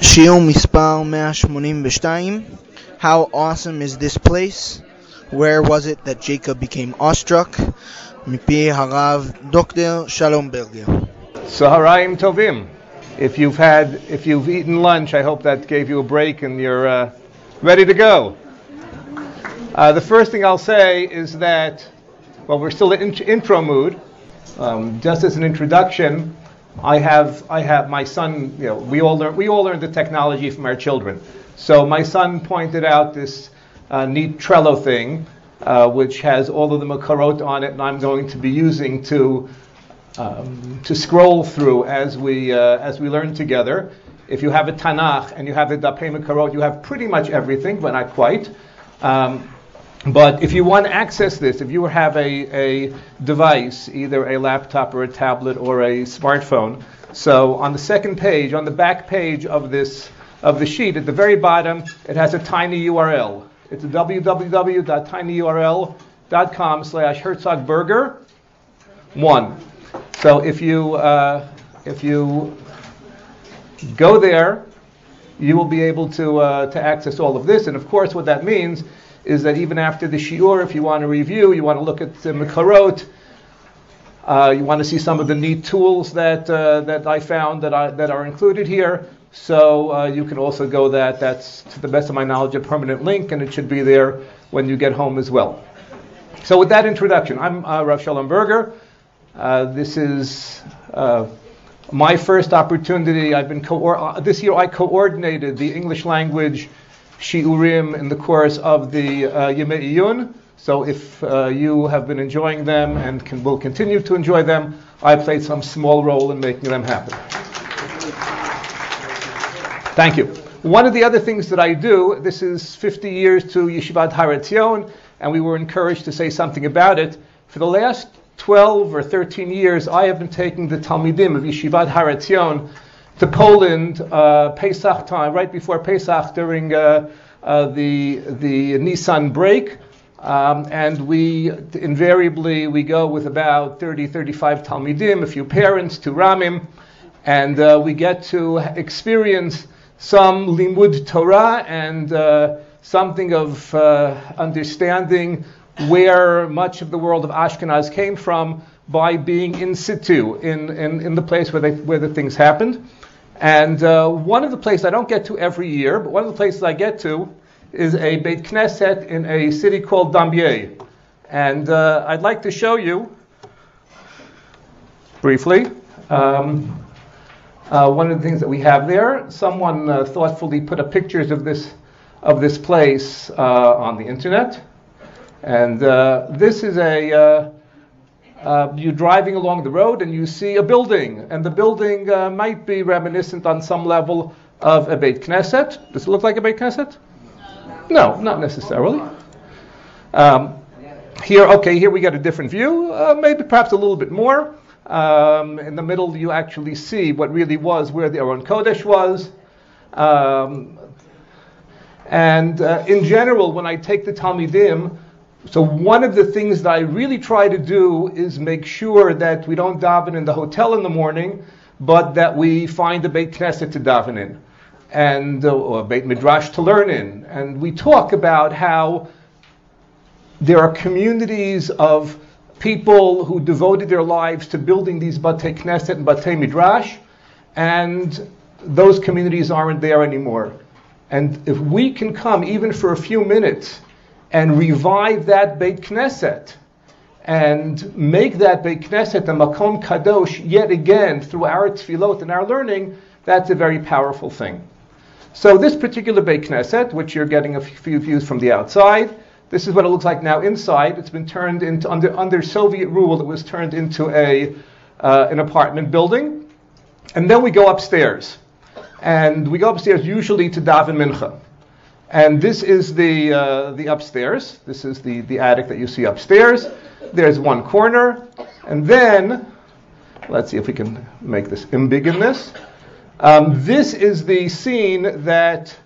שיעור מספר 182 How awesome is this place? Where was it that Jacob became awestruck? מפי הרב דוקטור שלום ברגר. Saharayim Tovim. If you've had, if you've eaten lunch, I hope that gave you a break and you're uh, ready to go. Uh, the first thing I'll say is that, well, we're still in intro mood. Um, just as an introduction, I have, I have my son. You know, we all learn, we all learn the technology from our children. So my son pointed out this uh, neat Trello thing, uh, which has all of the makarot on it, and I'm going to be using to um, to scroll through as we uh, as we learn together. If you have a Tanakh and you have the Dapei Makarot, you have pretty much everything, but not quite. Um, but if you want to access this, if you have a, a device, either a laptop or a tablet or a smartphone, so on the second page, on the back page of this of the sheet, at the very bottom, it has a tiny URL. It's www.tinyurl.com slash Herzogberger one. So if you uh, if you go there, you will be able to uh, to access all of this. And of course, what that means is that even after the shiur, if you want to review, you want to look at the Mekarot, uh, you want to see some of the neat tools that uh, that I found that I, that are included here. So uh, you can also go that. That's to the best of my knowledge a permanent link, and it should be there when you get home as well. So with that introduction, I'm uh, Rav Shalom Berger. Uh, this is uh, my first opportunity. I've been co- this year I coordinated the English language shiurim in the course of the uh, Yemei Iyun. So if uh, you have been enjoying them and can, will continue to enjoy them, I played some small role in making them happen. Thank you. One of the other things that I do, this is 50 years to Yeshivat Har Etzion, and we were encouraged to say something about it. For the last 12 or 13 years, I have been taking the Talmidim of Yeshivat Har Etzion to Poland uh, Pesach time, right before Pesach during uh, uh, the the Nissan break. Um, and we invariably we go with about 30, 35 talmidim, a few parents, to ramim, and uh, we get to experience some limud Torah and uh, something of uh, understanding where much of the world of Ashkenaz came from by being in situ in, in, in the place where, they, where the things happened. And uh, one of the places I don't get to every year, but one of the places I get to is a Beit Knesset in a city called Dambier. And uh, I'd like to show you briefly um, uh, one of the things that we have there. Someone uh, thoughtfully put up pictures of this of this place uh, on the internet, and uh, this is a uh, you're driving along the road and you see a building, and the building uh, might be reminiscent on some level of a Beit Knesset. Does it look like a Beit Knesset? No, not necessarily. Um, here, okay, here we get a different view, uh, maybe perhaps a little bit more. Um, in the middle, you actually see what really was where the Aron Kodesh was. Um, and uh, in general, when I take the Talmidim, so one of the things that I really try to do is make sure that we don't daven in the hotel in the morning, but that we find a Beit Knesset to daven in, and uh, or a Beit Midrash to learn in. And we talk about how there are communities of people who devoted their lives to building these Batei Knesset and Batei Midrash, and those communities aren't there anymore. And if we can come even for a few minutes and revive that Beit Knesset and make that Beit Knesset a Makom Kadosh yet again through our tefillot and our learning, that's a very powerful thing. So this particular Beit Knesset, which you're getting a few views from the outside, this is what it looks like now inside. It's been turned into under under Soviet rule. It was turned into a uh, an apartment building, and then we go upstairs, and we go upstairs usually to daven mincha. And this is the, uh, the upstairs. This is the, the attic that you see upstairs. There's one corner. And then, let's see if we can make this embiggen this. Um, this is the scene that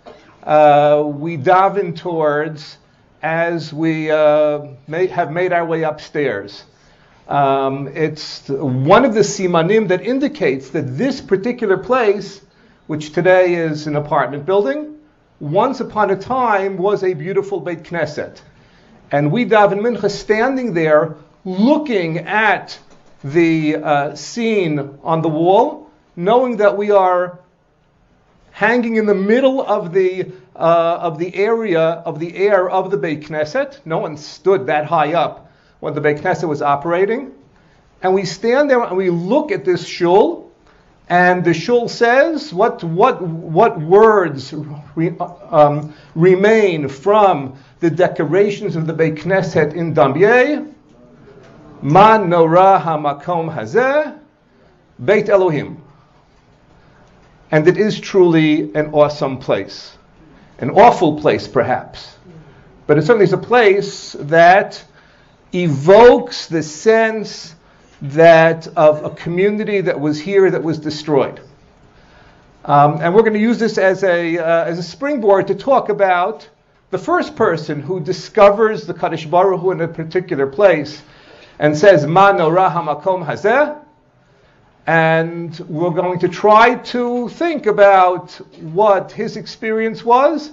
uh, we daven towards as we uh, may, have made our way upstairs. Um, it's one of the simanim that indicates that this particular place which today is an apartment building, once upon a time was a beautiful Beit Knesset. And we daven mincha standing there looking at the uh, scene on the wall, knowing that we are hanging in the middle of the uh, of the area of the air of the Beit Knesset. No one stood that high up when the Beit Knesset was operating, and we stand there and we look at this shul, and the shul says what what what words re, um, remain from the decorations of the Beit Knesset in Dambier. Man nora hamakom hazeh, Beit Elohim. And it is truly an awesome place. An awful place, perhaps. But it certainly is a place that evokes the sense that of a community that was here that was destroyed. Um, and we're going to use this as a, uh, as a springboard to talk about the first person who discovers the Kadosh Baruch Hu in a particular place and says, Ma norah hamakom hazeh, and we're going to try to think about what his experience was.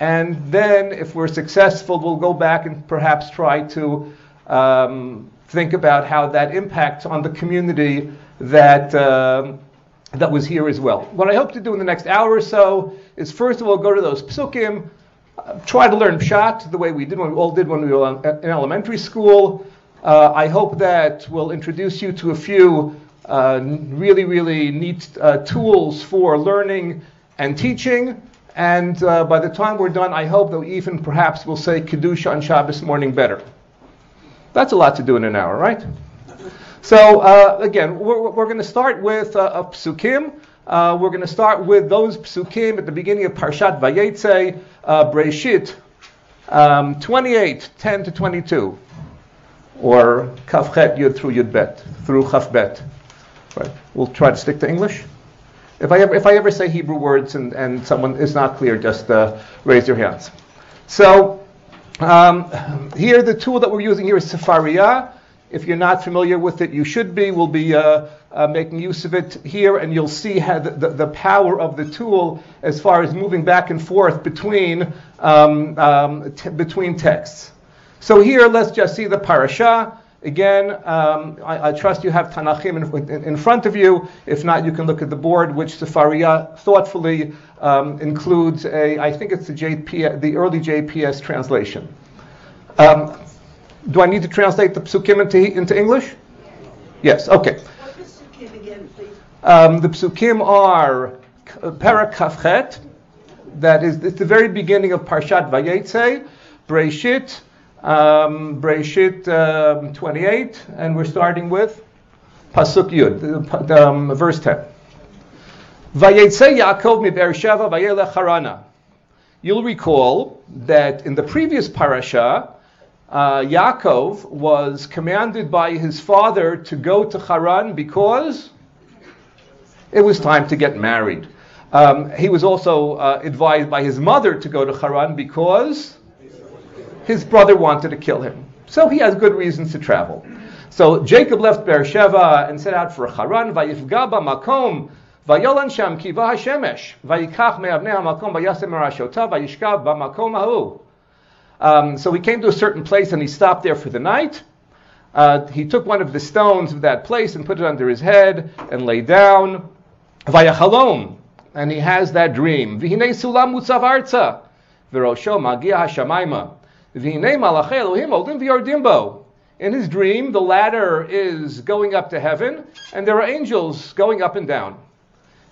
And then, if we're successful, we'll go back and perhaps try to um, think about how that impacts on the community that, uh, that was here as well. What I hope to do in the next hour or so is first of all go to those psukim, uh, try to learn pshat the way we did when we all did when we were in elementary school. Uh, I hope that will introduce you to a few uh, really, really neat uh, tools for learning and teaching. And uh, by the time we're done, I hope that we even perhaps we'll say Kedusha on Shabbos morning better. That's a lot to do in an hour, right? So uh, again, we're, we're going to start with uh, a psukim. Uh, we're going to start with those psukim at the beginning of Parshat Vayetze, uh, Breshit, um, 28, 10 to 22, or Kafchet Yud through Yud Bet, through Chafbet. Right. We'll try to stick to English. If I ever, if I ever say Hebrew words and, and someone is not clear, just uh, raise your hands. So um, here, the tool that we're using here is Sefaria. If you're not familiar with it, you should be. We'll be uh, uh, making use of it here, and you'll see the, the, the, power of the tool as far as moving back and forth between, um, um, t- between texts. So here, let's just see the parasha. Again, um, I, I, trust you have Tanakhim in, in, in, front of you. If not, you can look at the board, which Sefaria thoughtfully um, includes a, I think it's the, the early JPS translation. Um, do I need to translate the psukim into, into English? Yes, okay. Um, the psukim are Parakafchet, that is it's the very beginning of Parshat Vayetze, Breshit, um, Breshit um, 28, and we're starting with Pasuk Yud, um, verse 10. Vayetze Yaakov mi Beersheva vayelech Harana. You'll recall that in the previous parasha, uh, Yaakov was commanded by his father to go to Haran because it was time to get married. Um, he was also uh, advised by his mother to go to Haran because his brother wanted to kill him. So he has good reasons to travel. So Jacob left Beersheba and set out for Haran. Vayifga makom vayolan sham kiva hashemesh vayikach me'avnei hamakom vayasem marashotav vayishkav b'makom hahu. Um, so he came to a certain place and he stopped there for the night. Uh, he took one of the stones of that place and put it under his head and lay down. Vayachalom, and he has that dream. V'hinei sulam mutzav arza, v'rosho magia hashamayma. In his dream, the ladder is going up to heaven, and there are angels going up and down.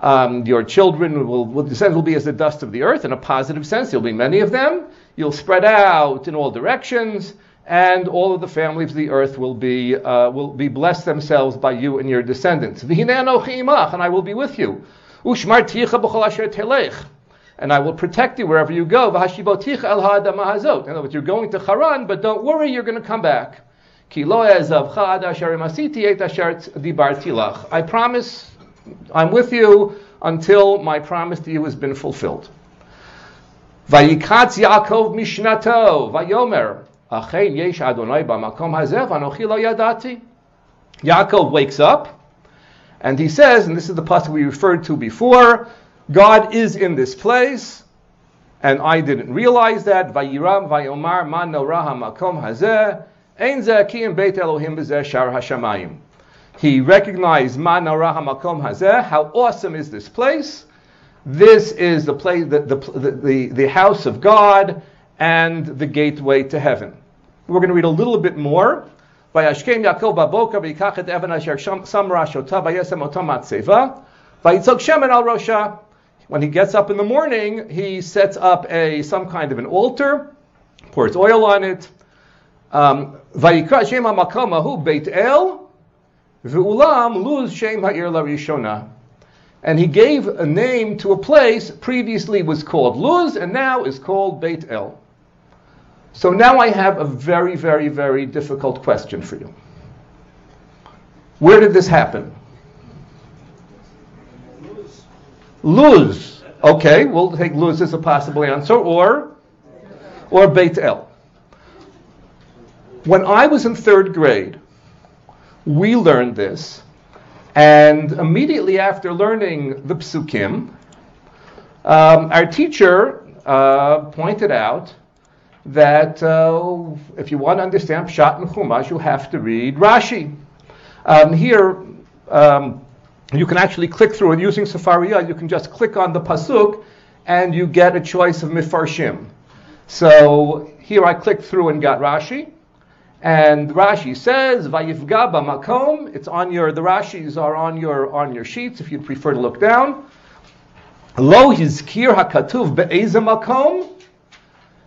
Um, your children will, will descend will be as the dust of the earth in a positive sense. There'll be many of them. You'll spread out in all directions, and all of the families of the earth will be, uh, will be blessed themselves by you and your descendants. And I will be with you. And I will protect you wherever you go. In other words, you're going to Haran, but don't worry, you're going to come back. I promise I'm with you until my promise to you has been fulfilled. Vayikatz Yaakov wakes up, and he says, and this is the passage we referred to before, God is in this place, and I didn't realize that. Vayiram vayomar man makom ein zeh ki beit Elohim b'zeh shar hashamayim. He recognized man noraha makom hazeh, how awesome is this place, this is the place, the, the, the, the, house of God and the gateway to heaven. We're going to read a little bit more. וישכם יעקב בבוקר ויקח את אבן אשר שם ראשותה וישם אותה מצבה ויצוק שמן על ראשה. When he gets up in the morning, he sets up a some kind of an altar, pours oil on it. ויקרא שם המקום ההוא בית אל ואולם לוז שם העיר לראשונה and he gave a name to a place previously was called Luz and now is called Beit El. So now I have a very, very, very difficult question for you. Where did this happen? Luz. Okay, we'll take Luz as a possible answer, or or Beit El. When I was in third grade, we learned this and immediately after learning the psukim, um, our teacher uh, pointed out that uh, if you want to understand Pshat and Chumash, you have to read Rashi. Um, here, um, you can actually click through it using Sefaria. You can just click on the pasuk, and you get a choice of mefarshim. So here I clicked through and got Rashi. And Rashi says, "Vayifga makom." It's on your. The Rashi's are on your on your sheets if you'd prefer to look down. Lo hizkir hakatuv be'ezem makom,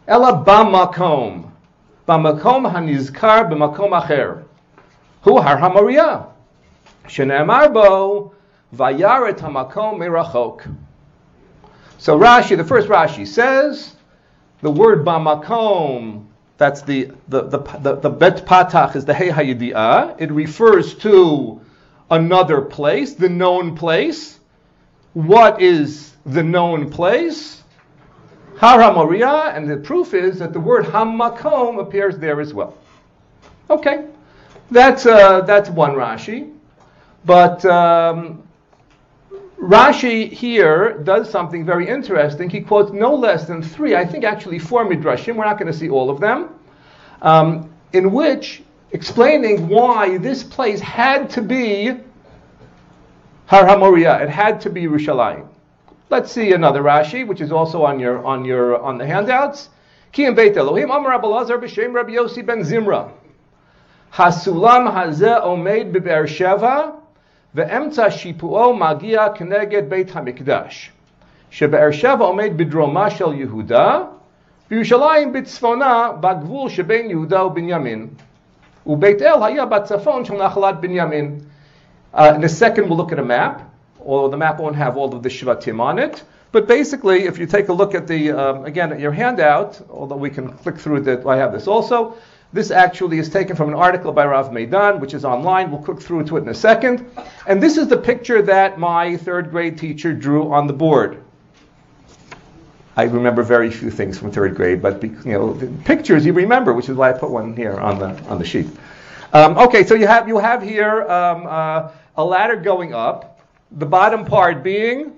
ela bamakom, bamakom hanizkar b'makom acher. Hu har hamoria, shene'emar bo vayaret hamakom merachok. So Rashi, the first Rashi says, the word bamakom that's the, the, the, the, bet patach is the hey hayidi'ah. It refers to another place, the known place. What is the known place? Har HaMoriah, and the proof is that the word Hamakom appears there as well. Okay, that's, uh, that's one Rashi. But um, Rashi here does something very interesting. He quotes no less than three, I think actually four midrashim. We're not going to see all of them, um, in which explaining why this place had to be Har HaMoriah. It had to be Yerushalayim. Let's see another Rashi, which is also on your on your on the handouts. Ki Beit Elohim Amar Abelazar b'Shem Rabbi Yossi ben Zimra. Hasulam hazeh omeid beber Sheva ואמצע שיפועו מגיע כנגד בית המקדש, שבאר שבע עומד בדרומה של יהודה, וירושלים בצפונה בגבול שבין יהודה ובנימין, ובית אל היה בצפון של נחלת בנימין. Uh, in a second we'll look at a map, although the map won't have all of the Shvatim on it. But basically, if you take a look at the, um, again, at your handout, although we can click through that, I have this also, this actually is taken from an article by Rav Meidan, which is online. We'll click through to it in a second. And this is the picture that my third grade teacher drew on the board. I remember very few things from third grade, but you know, pictures you remember, which is why I put one here on the on the sheet. Um, okay, so you have you have here um, uh, a ladder going up. The bottom part being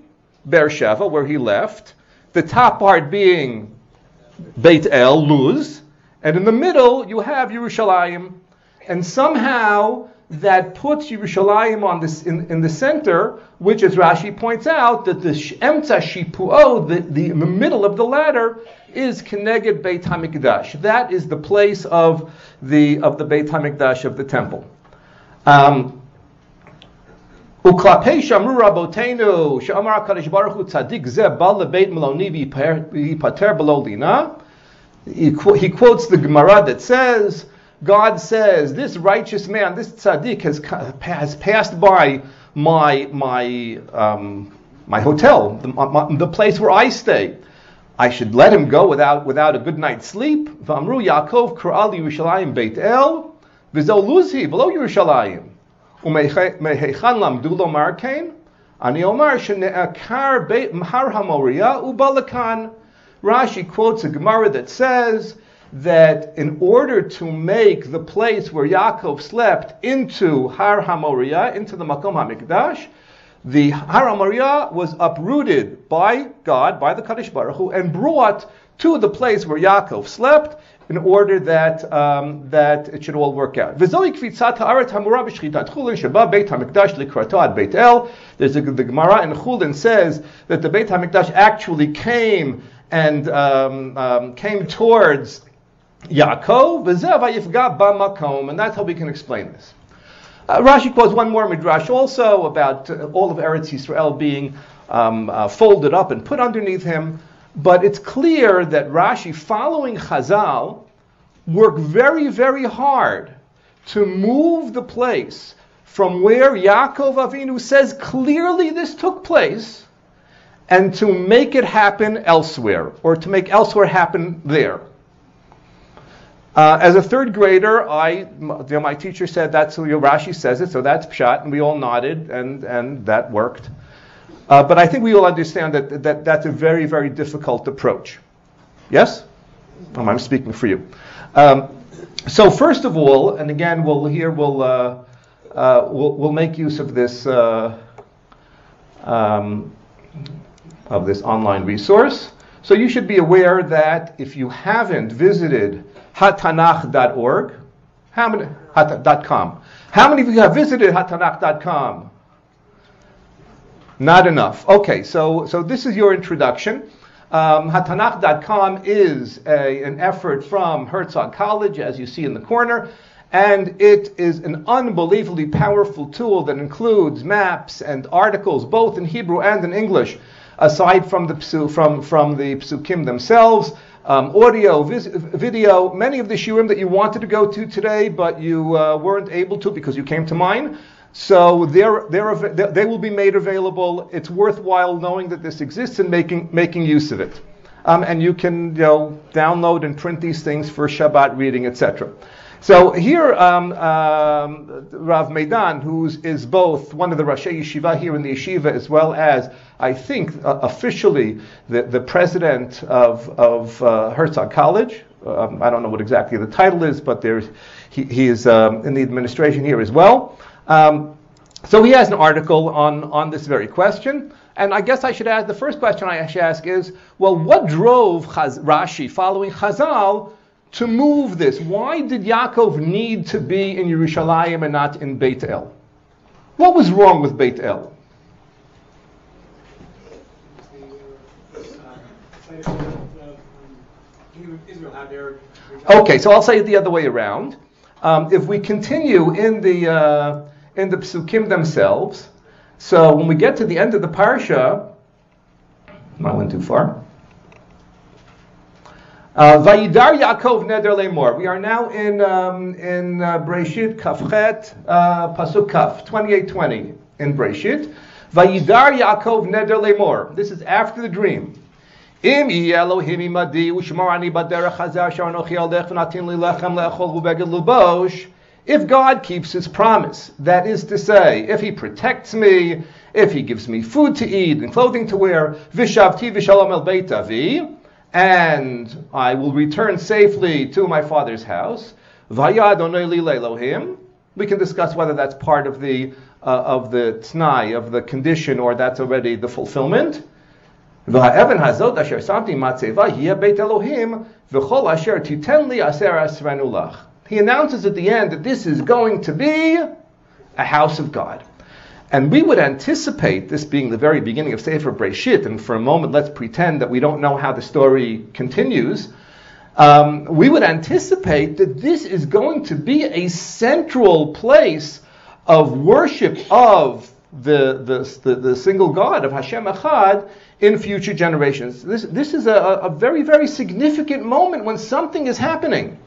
Beersheba, where he left. The top part being Beit El, Luz. And in the middle, you have Yerushalayim. And somehow that puts Yerushalayim on this in, in the center, which, as Rashi points out, that the Emtza Shipuo, the, the, the middle of the ladder, is Keneged Beit Hamikdash. That is the place of the of the Beit Hamikdash of the temple. Um, וכלפי שמרו רבותינו, שאמר הקדוש ברוך הוא צדיק זה בא לבית מלוני וייפטר בלא לינה, he, qu- he quotes the Gemara that says God says, this righteous man, this tzaddik has, has passed by my, my, um, my hotel, the, my, the place where I stay. I should let him go without, without a good night's sleep. V'amru Yaakov Yerushalayim Beit El, luzhi Yerushalayim. Markein, ani omar shene'akar beit Har HaMoriah u'balakan. Rashi quotes a Gemara that says that in order to make the place where Yaakov slept into Har HaMoriah, into the Makom HaMikdash, the Har HaMoriah was uprooted by God, by the Kadosh Baruch Hu, and brought to the place where Yaakov slept in order that um, that it should all work out. There's a, the Gemara in Chulin says that the Beit Hamikdash actually came and um, um, came towards Yaakov, and that's how we can explain this. Uh, Rashi quotes one more midrash also about uh, all of Eretz Yisrael being um, uh, folded up and put underneath him. But it's clear that Rashi, following Chazal, worked very, very hard to move the place from where Yaakov Avinu says clearly this took place and to make it happen elsewhere, or to make elsewhere happen there. Uh, as a third grader, I, you know, my teacher said that's you Rashi says it, so that's pshat, and we all nodded, and, and that worked. Uh, but I think we all understand that, that that's a very, very difficult approach. Yes? I'm speaking for you. Um, so first of all, and again, we'll here we'll uh, uh we'll, we'll, make use of this uh, um, of this online resource. So you should be aware that if you haven't visited hatanach.org. How many? Hat. How many of you have visited hatanach.com? Not enough. Okay, so, so this is your introduction. Um, Hatanach.com is a, an effort from Herzog College, as you see in the corner, and it is an unbelievably powerful tool that includes maps and articles, both in Hebrew and in English, aside from the, from, from the psukim themselves um, audio, vis- video, many of the shiurim that you wanted to go to today, but you uh, weren't able to because you came to mine. So they're, they're, they will be made available. It's worthwhile knowing that this exists and making, making use of it. Um, and you can you know, download and print these things for Shabbat reading, etc. So here, um, um, Rav Meidan, who is both one of the Rashi Yeshiva here in the yeshiva, as well as, I think, uh, officially the, the president of, of uh, Herzog College. Um, I don't know what exactly the title is, but there's, he, he is um, in the administration here as well. Um, so he has an article on, on this very question. And I guess I should ask, the first question I should ask is, well, what drove Chaz, Rashi, following Chazal, to move this? Why did Yaakov need to be in Yerushalayim and not in Beit El? What was wrong with Beit El? Okay, so I'll say it the other way around. Um, if we continue in the uh, in the psukim themselves, so when we get to the end of the parsha, I went too far. Vayidar Yaakov Neder Lemor. We are now in um, in uh, Breshit Kafchet uh, Pasuk Kaf 28:20 in Breshit. Vayidar Yaakov Neder Lemor. This is after the dream. Im Elohim imadi baderech hazar aldech v'natin li lechem le'echol lubosh. If God keeps His promise, that is to say, if He protects me, if He gives me food to eat and clothing to wear, vishavti v'shalom el beit avi and I will return safely to my father's house. We can discuss whether that's part of the uh, of the tnai of the condition or that's already the fulfillment. He announces at the end that this is going to be a house of God. And we would anticipate this being the very beginning of Sefer Breshit, and for a moment let's pretend that we don't know how the story continues. Um, we would anticipate that this is going to be a central place of worship of the, the, the, the single God, of Hashem Echad, in future generations. This, this is a, a very, very significant moment when something is happening.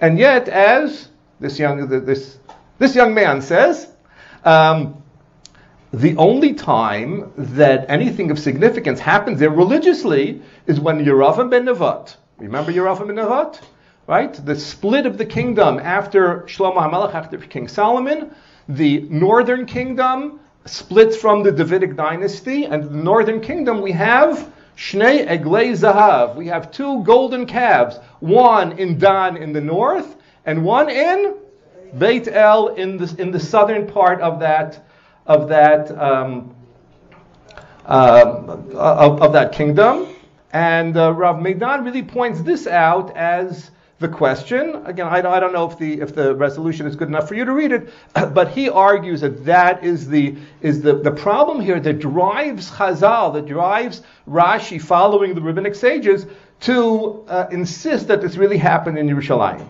And yet, as this young, this, this young man says, um, the only time that anything of significance happens there religiously is when Yeravam ben Nevat, remember Yeravam ben Nevat? Right? The split of the kingdom after Shlomo HaMelech, after King Solomon, the northern kingdom splits from the Davidic dynasty, and the northern kingdom we have Shnei Eglei Zahav. We have two golden calves, one in Dan in the north, and one in Beit El in the, in the southern part of that of that um, uh, of, of, that kingdom. And uh, Rav Meidan really points this out as the question. Again, I don't, I don't know if the if the resolution is good enough for you to read it, but he argues that that is the is the, the problem here that drives Chazal, that drives Rashi following the rabbinic sages to uh, insist that this really happened in Yerushalayim.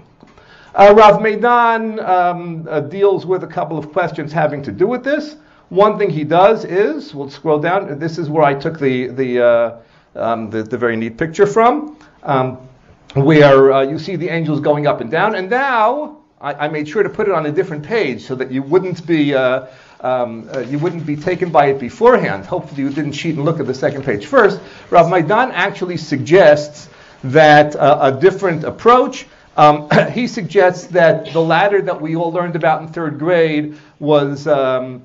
Uh, Rav Meidan um, uh, deals with a couple of questions having to do with this. One thing he does is, we'll scroll down. This is where I took the the uh, um, the, the, very neat picture from. Um, where uh, you see the angels going up and down. And now I, I, made sure to put it on a different page so that you wouldn't be uh, um, uh, you wouldn't be taken by it beforehand. Hopefully, you didn't cheat and look at the second page first. Rav Meidan actually suggests that uh, a different approach. Um, he suggests that the ladder that we all learned about in third grade was um,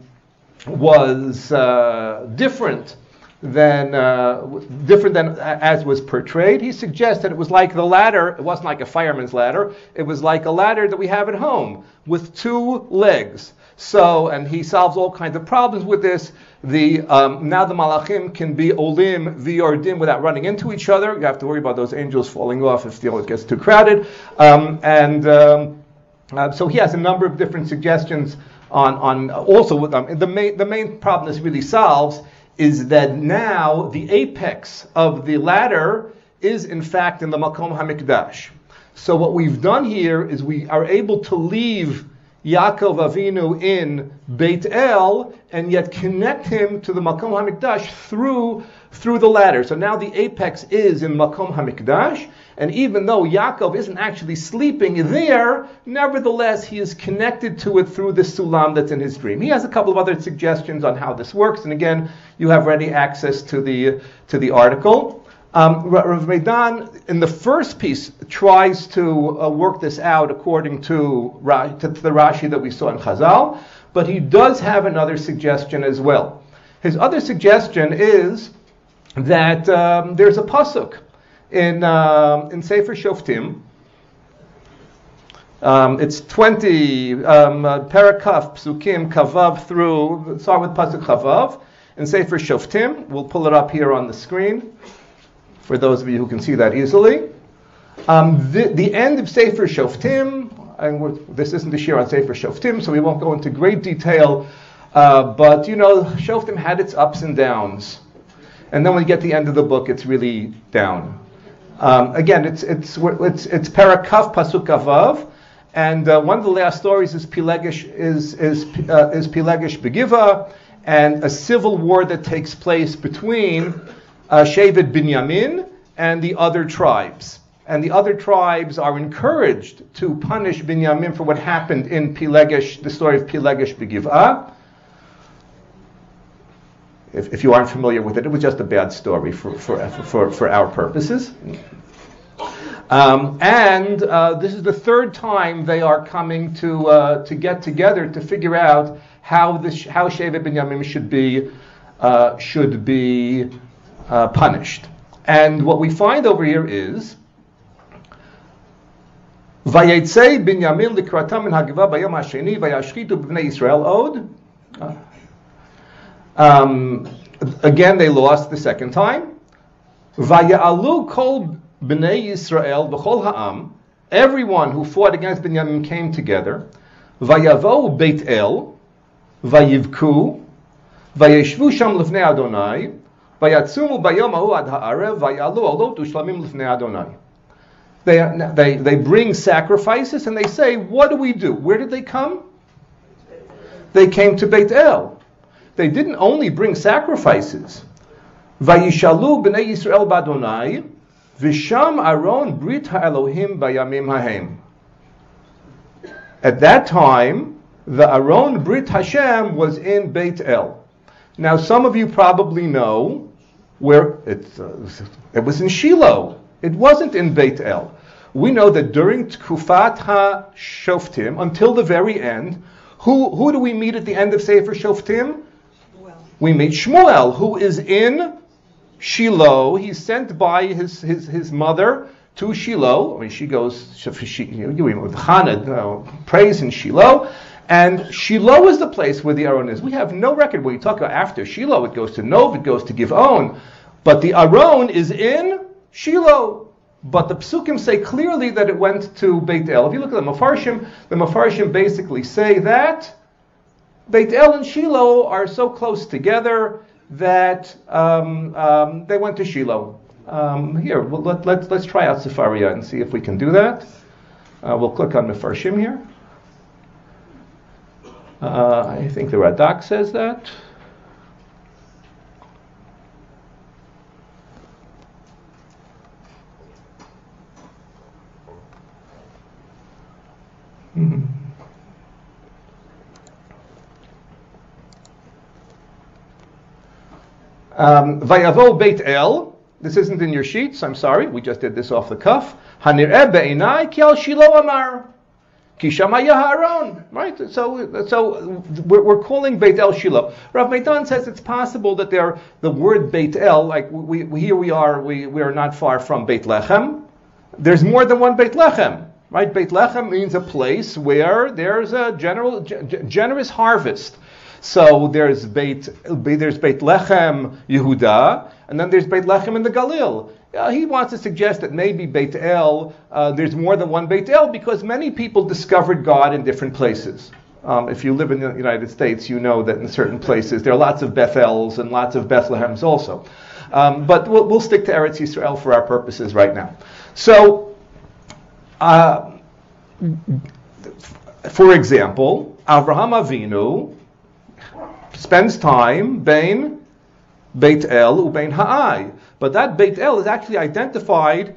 was uh, different than uh, different than as was portrayed. He suggests that it was like the ladder. It wasn't like a fireman's ladder. It was like a ladder that we have at home with two legs. So, and he solves all kinds of problems with this. The um, now the malachim can be olim viordim without running into each other. You have to worry about those angels falling off if the it gets too crowded. Um, and um, uh, so he has a number of different suggestions on on also with. Um, the main the main problem this really solves is that now the apex of the ladder is in fact in the Makom HaMikdash. So what we've done here is we are able to leave Yaakov Avinu in Beit El and yet connect him to the Makom HaMikdash through through the ladder. So now the apex is in Makom HaMikdash, and even though Yaakov isn't actually sleeping there, nevertheless he is connected to it through the sulam that's in his dream. He has a couple of other suggestions on how this works, and again, you have ready access to the to the article. Um, Rav Meidan, in the first piece, tries to uh, work this out according to, to, the Rashi that we saw in Chazal, but he does have another suggestion as well. His other suggestion is that um, there's a pasuk in um, in Sefer Shoftim. Um, it's 20 um, uh, parakaf psukim kavav through. Start with pasuk kavav in Sefer Shoftim. We'll pull it up here on the screen for those of you who can see that easily. Um, the, the, end of Sefer Shoftim, and this isn't the shiur on Sefer Shoftim, so we won't go into great detail. Uh, but you know, Shoftim had its ups and downs. And then when you get to the end of the book, it's really down. Um, again, it's it's it's it's Parakaf Pasuk Avav, and uh, one of the last stories is Pilegish is is uh, is Pilegish Begiva, and a civil war that takes place between uh, Shevet Binyamin and the other tribes. And the other tribes are encouraged to punish Binyamin for what happened in Pilegish, the story of Pilegish Begivah if, if you aren't familiar with it, it was just a bad story for, for, for, for our purposes. Um, and uh, this is the third time they are coming to, uh, to get together to figure out how, this, how Shevet Binyamin should be, uh, should be uh, punished. And what we find over here is Vayetze Binyamin likratam min hagva bayom hasheni vayashchitu b'nei Yisrael od. Um, again, they lost the second time. Vaya'alu kol b'nei Yisrael v'chol ha'am. Everyone who fought against Binyamin came together. Vayavo Beit El, vayivku, vayeshvu sham lifnei Adonai, vayatzumu bayom ahu ad ha'arev, vayalu alot ushlamim lifnei Adonai. They, they, they bring sacrifices and they say, What do we do? Where did they come? They came to Beit El they didn't only bring sacrifices. Vayishalu b'nei Yisrael b'Adonai, v'sham aron brit ha'Elohim bayamim hahem. At that time, the Aron Brit Hashem was in Beit El. Now, some of you probably know where it, uh, it was in Shiloh. It wasn't in Beit El. We know that during Tkufat HaShoftim, until the very end, who, who do we meet at the end of Sefer Shoftim? We meet Shmuel, who is in Shiloh. He's sent by his, his, his mother to Shiloh. I mean, she goes, she, you know, with Hannah, know, prays in Shiloh. And Shiloh is the place where the Aron is. We have no record when you talk about after Shiloh. It goes to Nov, it goes to Givon. But the Aron is in Shiloh. But the psukim say clearly that it went to Beit El. If you look at the Mefarshim, the Mefarshim basically say that Beit El and Shiloh are so close together that um, um, they went to Shiloh. Um, here, let, let, let's try out Sefaria and see if we can do that. Uh, we'll click on Mefarshim here. Uh, I think the Radak says that. Mm-hmm. Um, Vayavo Beit El. This isn't in your sheets. I'm sorry. We just did this off the cuff. Hanireh be'inai ki al Shiloh amar. Kishamaya Haron, right? So, so we're, we're, calling Beit El Shiloh. Rav Meidan says it's possible that there, the word Beit El, like we, we, here we are, we, we are not far from Beit Lechem. There's more than one Beit Lechem, right? Beit Lechem means a place where there's a general, g- generous harvest. So there's Beit, there's Beit Lechem Yehuda, and then there's Beit Lechem in the Galil. Uh, he wants to suggest that maybe Beit El, uh, there's more than one Beit El because many people discovered God in different places. Um, if you live in the United States, you know that in certain places there are lots of Bethels and lots of Bethlehems also. Um, but we'll, we'll, stick to Eretz Yisrael for our purposes right now. So, uh, for example, Avraham Avinu spends time Bain Beit El Ubein Ha'ai. But that Beit El is actually identified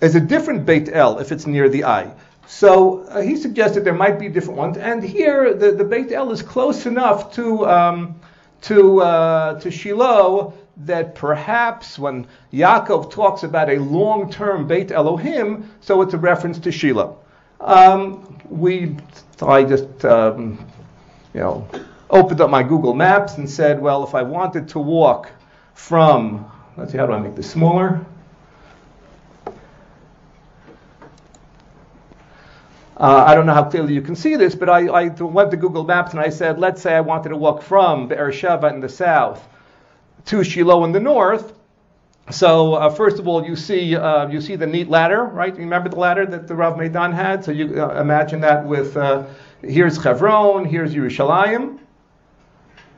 as a different Beit El if it's near the eye. So uh, he suggested there might be different ones. And here the, the Beit El is close enough to, um, to, uh, to Shiloh that perhaps when Yaakov talks about a long term Beit Elohim, so it's a reference to Shiloh. Um, we, I just, um, you know, opened up my Google Maps and said, well, if I wanted to walk from Let's see, how do I make this smaller? Uh, I don't know how clearly you can see this, but I, I, went to Google Maps and I said, let's say I wanted to walk from Beersheba in the south to Shiloh in the north. So uh, first of all, you see uh, you see the neat ladder, right? You remember the ladder that the Rav Meidan had? So you uh, imagine that with uh, here's Hebron, here's Yerushalayim.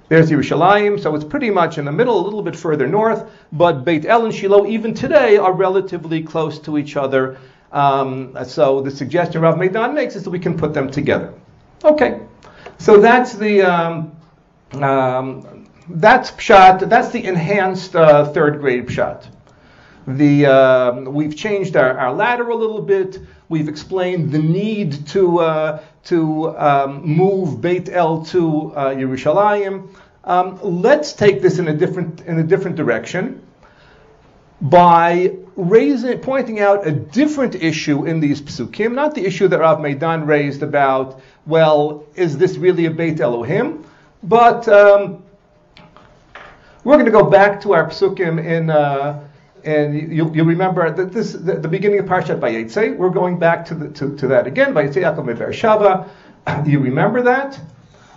There's Yerushalayim, so it's pretty much in the middle, a little bit further north. But Beit El and Shiloh, even today, are relatively close to each other. Um, so the suggestion Rav Meidan makes is that we can put them together. Okay, so that's the um, um, that's pshat. That's the enhanced uh, third grade pshat. The uh, we've changed our, our ladder a little bit. We've explained the need to uh, to um, move Beit El to uh, Yerushalayim. Um, let's take this in a different in a different direction by raising, pointing out a different issue in these psukim, not the issue that Rav Meidan raised about, well, is this really a Beit Elohim? But um, we're going to go back to our psukim in. Uh, and you, you remember that this the, the beginning of Parshat Vayetze. We're going back to, the, to, to that again. Vayetze Yaakov Shava. You remember that?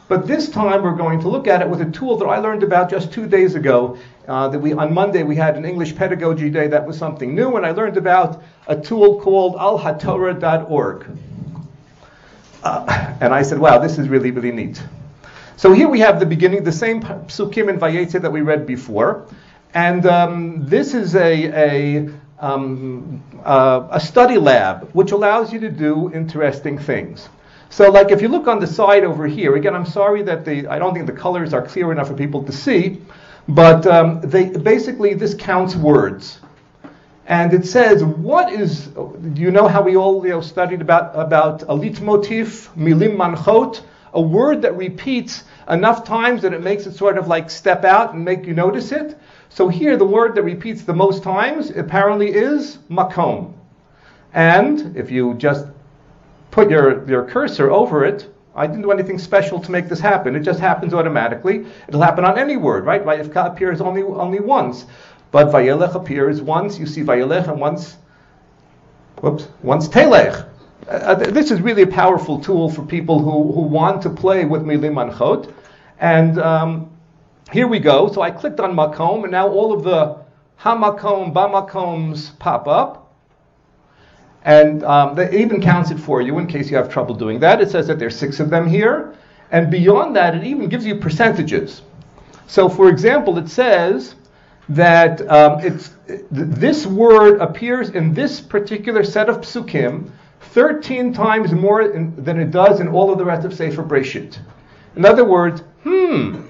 But this time we're going to look at it with a tool that I learned about just two days ago. Uh, that we on Monday we had an English pedagogy day that was something new, and I learned about a tool called alhatorah.org. Uh, and I said, "Wow, this is really really neat." So here we have the beginning, the same psukim in Vayetze that we read before. And um, this is a, a, um, uh, a study lab which allows you to do interesting things. So, like if you look on the side over here, again, I'm sorry that the I don't think the colors are clear enough for people to see, but um, they basically this counts words, And it says, what is, you know how we all you know, studied about, about a leitmotif, milim manchot, a word that repeats enough times that it makes it sort of like step out and make you notice it? So here, the word that repeats the most times apparently is makom. And if you just put your, your cursor over it, I didn't do anything special to make this happen. It just happens automatically. It'll happen on any word, right? Vayivka appears only, only once. But Vayelech appears once. You see Vayelech and once, whoops, once Telech. Uh, uh this is really a powerful tool for people who, who want to play with Milim Manchot. And um, here we go. So I clicked on Makom, and now all of the Hamakom, Bamakoms pop up. And um, it even counts it for you in case you have trouble doing that. It says that there's six of them here. And beyond that, it even gives you percentages. So, for example, it says that um, it's, this word appears in this particular set of psukim 13 times more in, than it does in all of the rest of Sefer Breshit. In other words, hmm,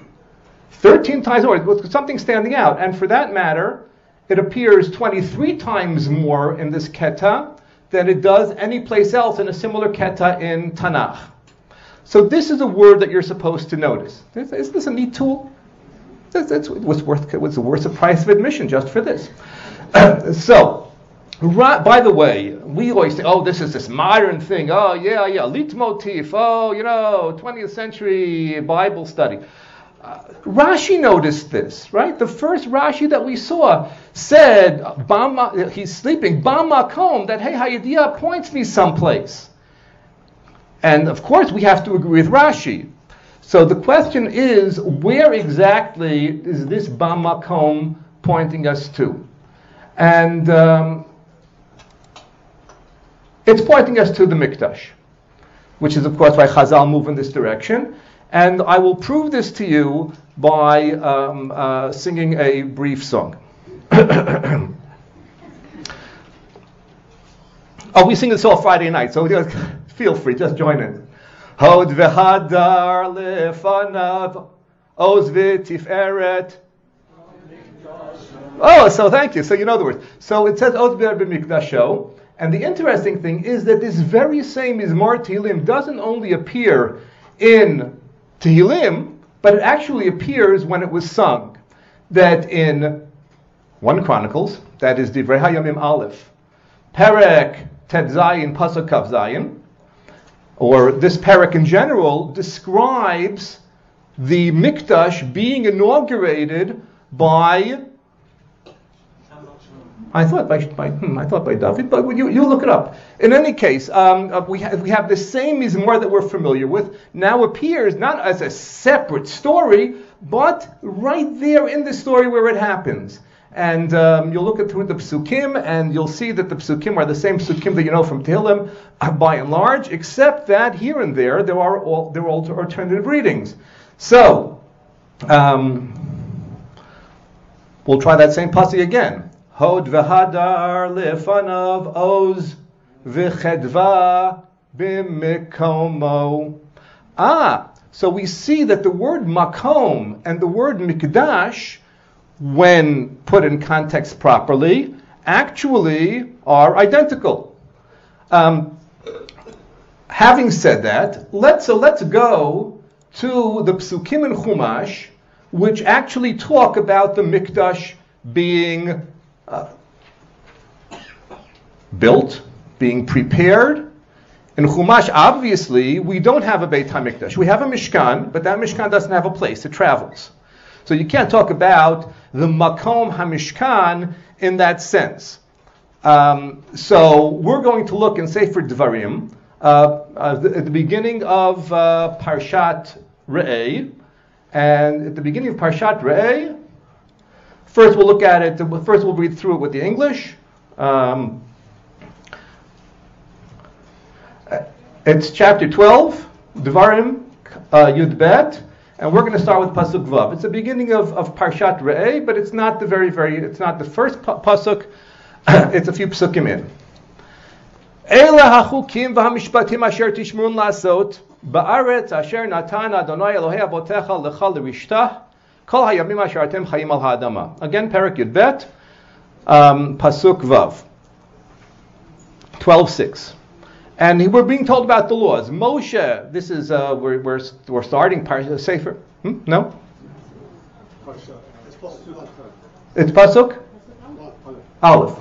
13 times more, with something standing out. And for that matter, it appears 23 times more in this keta than it does any place else in a similar keta in Tanakh. So this is a word that you're supposed to notice. Isn't this a neat tool? That's, that's what's worth what's worth the price of admission just for this. so, right, by the way, we always say, oh, this is this modern thing. Oh, yeah, yeah, leitmotif. Oh, you know, 20th century Bible study. Uh, Rashi noticed this, right? The first Rashi that we saw said, Bama, he's sleeping, Bamakom, that, hey, Hayadiah points me someplace. And of course, we have to agree with Rashi. So the question is, where exactly is this Bamakom pointing us to? And um, it's pointing us to the Mikdash, which is, of course, why Chazal move in this direction. And I will prove this to you by um, uh, singing a brief song. oh, we sing this all Friday night, so feel free, just join in. Hod v'hadar lefanav, oz v'tiferet. Oh, so thank you. So you know the words. So it says oz b'mikdasho. And the interesting thing is that this very same Mizmor Tehillim doesn't only appear in Tehillim, but it actually appears when it was sung. That in 1 Chronicles, that is Divrei Hayamim Aleph, Perek Tet Zayin Pasuk Kav Zayin, or this parak in general, describes the Mikdash being inaugurated by I thought by, by hmm, I thought by David, but you, you look it up. In any case, um, uh, we, ha- we have the same mizmor that we're familiar with now appears not as a separate story, but right there in the story where it happens. And um, you'll look at through the psukim, and you'll see that the psukim are the same psukim that you know from Tehillim, uh, by and large, except that here and there there are all there are alternative readings. So um, we'll try that same pasuk again. Hod v'hadar lefanav oz v'chedva. Ah, so we see that the word makom and the word mikdash when put in context properly, actually are identical. Um, having said that, let's, so let's go to the Psukim and Chumash, which actually talk about the Mikdash being uh, built, being prepared. In Chumash, obviously, we don't have a Beit HaMikdash. We have a Mishkan, but that Mishkan doesn't have a place. It travels. So you can't talk about the Makom HaMishkan in that sense. Um, so we're going to look in Sefer Dvarim uh, uh, at the beginning of uh, Parshat Re'eh, and at the beginning of Parshat Re'eh, first we'll look at it. First we'll read through it with the English. Um, It's chapter 12, Devarim uh, Yudbet, and we're going to start with pasuk vav. It's the beginning of, of Parshat Re'eh, but it's not the very very. It's not the first pasuk. it's a few pasukim in. Ela hachukim v'hamishpatim asher tishmun asher natan Adonai avotecha lecha l'rishtah kol hayamim asher atem chayim al ha'adama. Again, Parak Yudbet, um, pasuk vav, 12.6. And we're being told about the laws. Moshe, this is, uh, we're, we're, we're starting Parsha Sefer. Hmm? No? It's Pasuk? Aleph.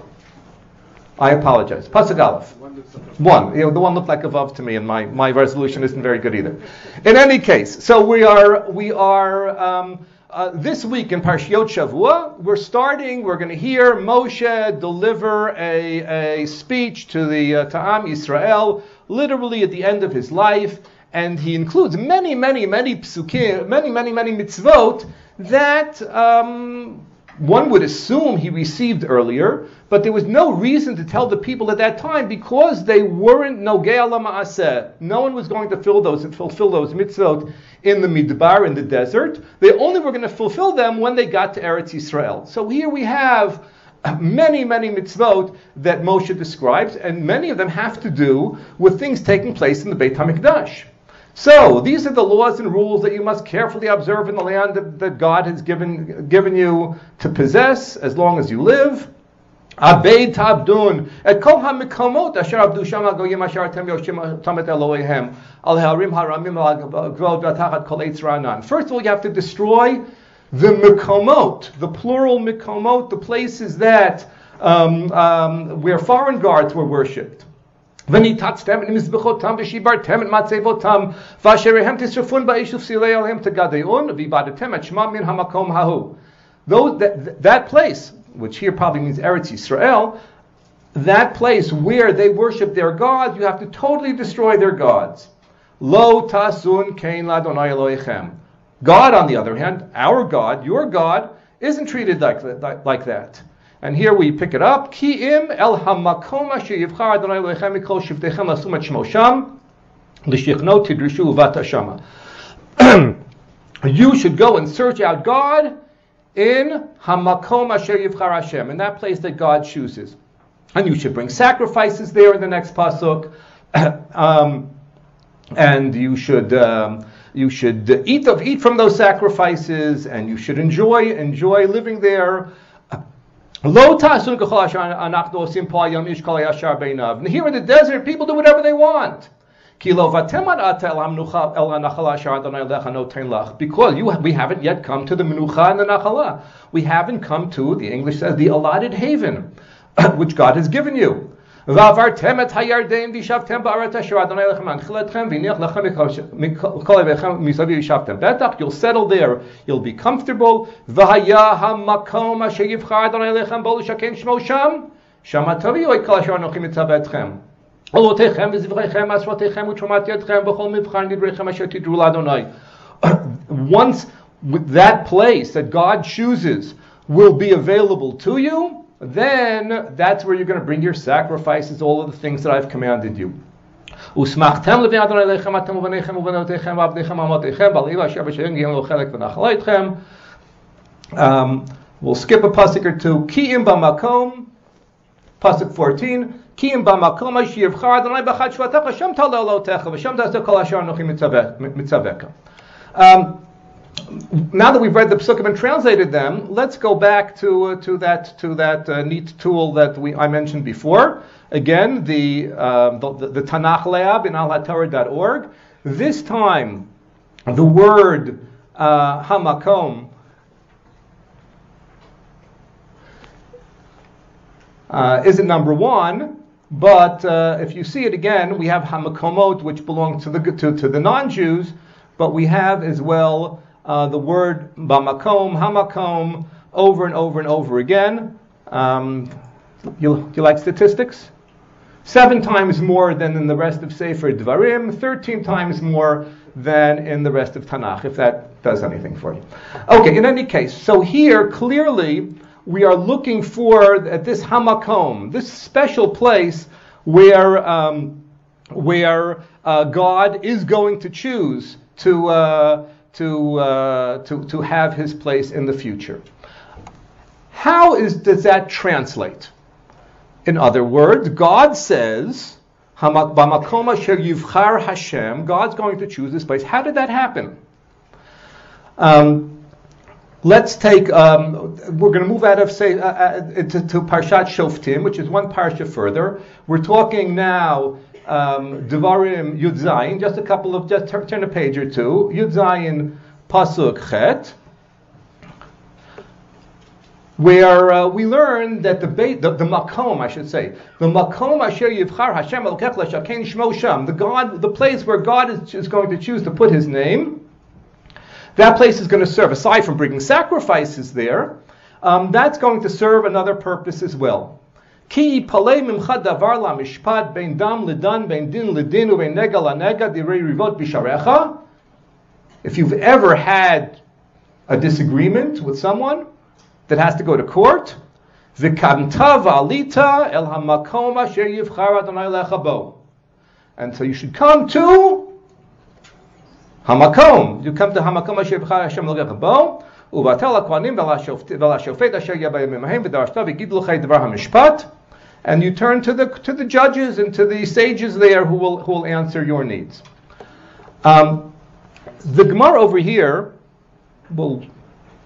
I apologize. Pasuk Aleph. One. You know, the one looked like a vav to me, and my, my resolution isn't very good either. In any case, so we are we are um, uh, this week in Parshiot Shavua. We're starting. We're going to hear Moshe deliver a, a speech to the uh, Ta'am Yisrael, literally at the end of his life, and he includes many, many, many psukim, many, many, many mitzvot that. Um, one would assume he received earlier, but there was no reason to tell the people at that time because they weren't nogei ma'aseh. No one was going to fill those, and fulfill those mitzvot in the midbar, in the desert. They only were going to fulfill them when they got to Eretz Yisrael. So here we have many, many mitzvot that Moshe describes, and many of them have to do with things taking place in the Beit HaMikdash. So these are the laws and rules that you must carefully observe in the land that, that God has given given you to possess as long as you live. Abeid tabdun et kol hamikamot asher abdu sham hagoyim asher atem yoshim tamet Elohehem al harim haramim al gvod v'tachat kol eitz ranan. First of all, you have to destroy the mikamot, the plural mikamot, the places that um, um, where foreign gods were worshipped. וניתצתם את מזבחותם ושיברתם את מצבותם ואשריהם תשרפון באש ופסילי עליהם תגדעון ואיבדתם את שמם מן המקום ההוא. Those, that, that place, which here probably means Eretz Yisrael, that place where they worship their gods, you have to totally destroy their gods. Lo tasun kein ladonai Elohechem. God, on the other hand, our God, your God, isn't treated like, like, like that. And here we pick it up. Ki im el hamakom asher yivchar Adonai Elohechem mikol shivtechem lasum et shmo sham l'shichno tidrishu uvata shama. You should go and search out God in hamakom asher yivchar Hashem, in that place that God chooses. And you should bring sacrifices there in the next pasuk. um, and you should um, you should eat of eat from those sacrifices, and you should enjoy enjoy living there. Lo here in the desert, people do whatever they want. Because you, we haven't yet come to the Menucha and the Nachala. We haven't come to, the English says, the allotted haven, which God has given you. You'll settle there. You'll be comfortable. המקום אשר יבחר אדוני לכם בו לשכן שמו שם, שמה תביאו את כל אשר אנוכי מצווה אתכם. עולותיכם וזבחיכם, אסרותיכם ותרומת ידכם בכל מבחן נדריכם אשר תדרו לאדוני. Once that place that God chooses will be available to you, then that's where you're going to bring your sacrifices, all of the things that I've commanded you. ושמחתם לבני אדוני אליכם אתם ובניכם ובנותיכם ועבדיכם ואמותיכם בעלי ואשר בשם גיהם לו חלק ונחלה איתכם. Um, we'll skip a pasuk or two. כי אם במקום, Pasuk 14, um, now that we've read the psukim and translated them, let's go back to uh, to that to that uh, neat tool that we I mentioned before. Again, the uh, the, the, Tanakh Lab in alhatorah.org. This time, the word uh, hamakom Uh, isn't number one, but uh, if you see it again, we have hamakomot, which belong to the to, to the non-Jews, but we have as well uh, the word bamakom, hamakom, over and over and over again. Um, you, you like statistics? Seven times more than in the rest of Sefer Dvarim, 13 times more than in the rest of Tanakh, if that does anything for you. Okay, in any case, so here clearly we are looking for at this hamakom, this special place where um, where uh, God is going to choose to. Uh, to, uh, to, to have his place in the future. How is, does that translate? In other words, God says, God's going to choose this place. How did that happen? Um, let's take. Um, we're going to move out of say uh, uh, to, to Parshat Shoftim, which is one parsha further. We're talking now um, Devarim Yud Zayin. Just a couple of just turn, turn a page or two. Yud Zayin pasuk Chet. Where uh, we learn that the, bait, the the makom, I should say, the makom asher yivchar Hashem l'shakein shmo sham, the God, the place where God is, is going to choose to put His name, that place is going to serve, aside from bringing sacrifices there, um, that's going to serve another purpose as well. Ki palei mimcha davar la mishpat ben dam ledan ben din ledin uvein nega la nega direi rivot bisharecha. If you've ever had a disagreement with someone that has to go to court, v'kamta v'alita el hamakom asher yivchar Adonai lecha bo. And so you should come to Hamakom, you come to Hamakom Asher B'char Hashem Logecha Bo, Uvatel HaKohanim V'Lashofet Asher Yabayim Imahem V'Darashta V'Gid L'chai Dvar HaMishpat, and you turn to the to the judges and to the sages there who will who will answer your needs. Um, the Gemara over here will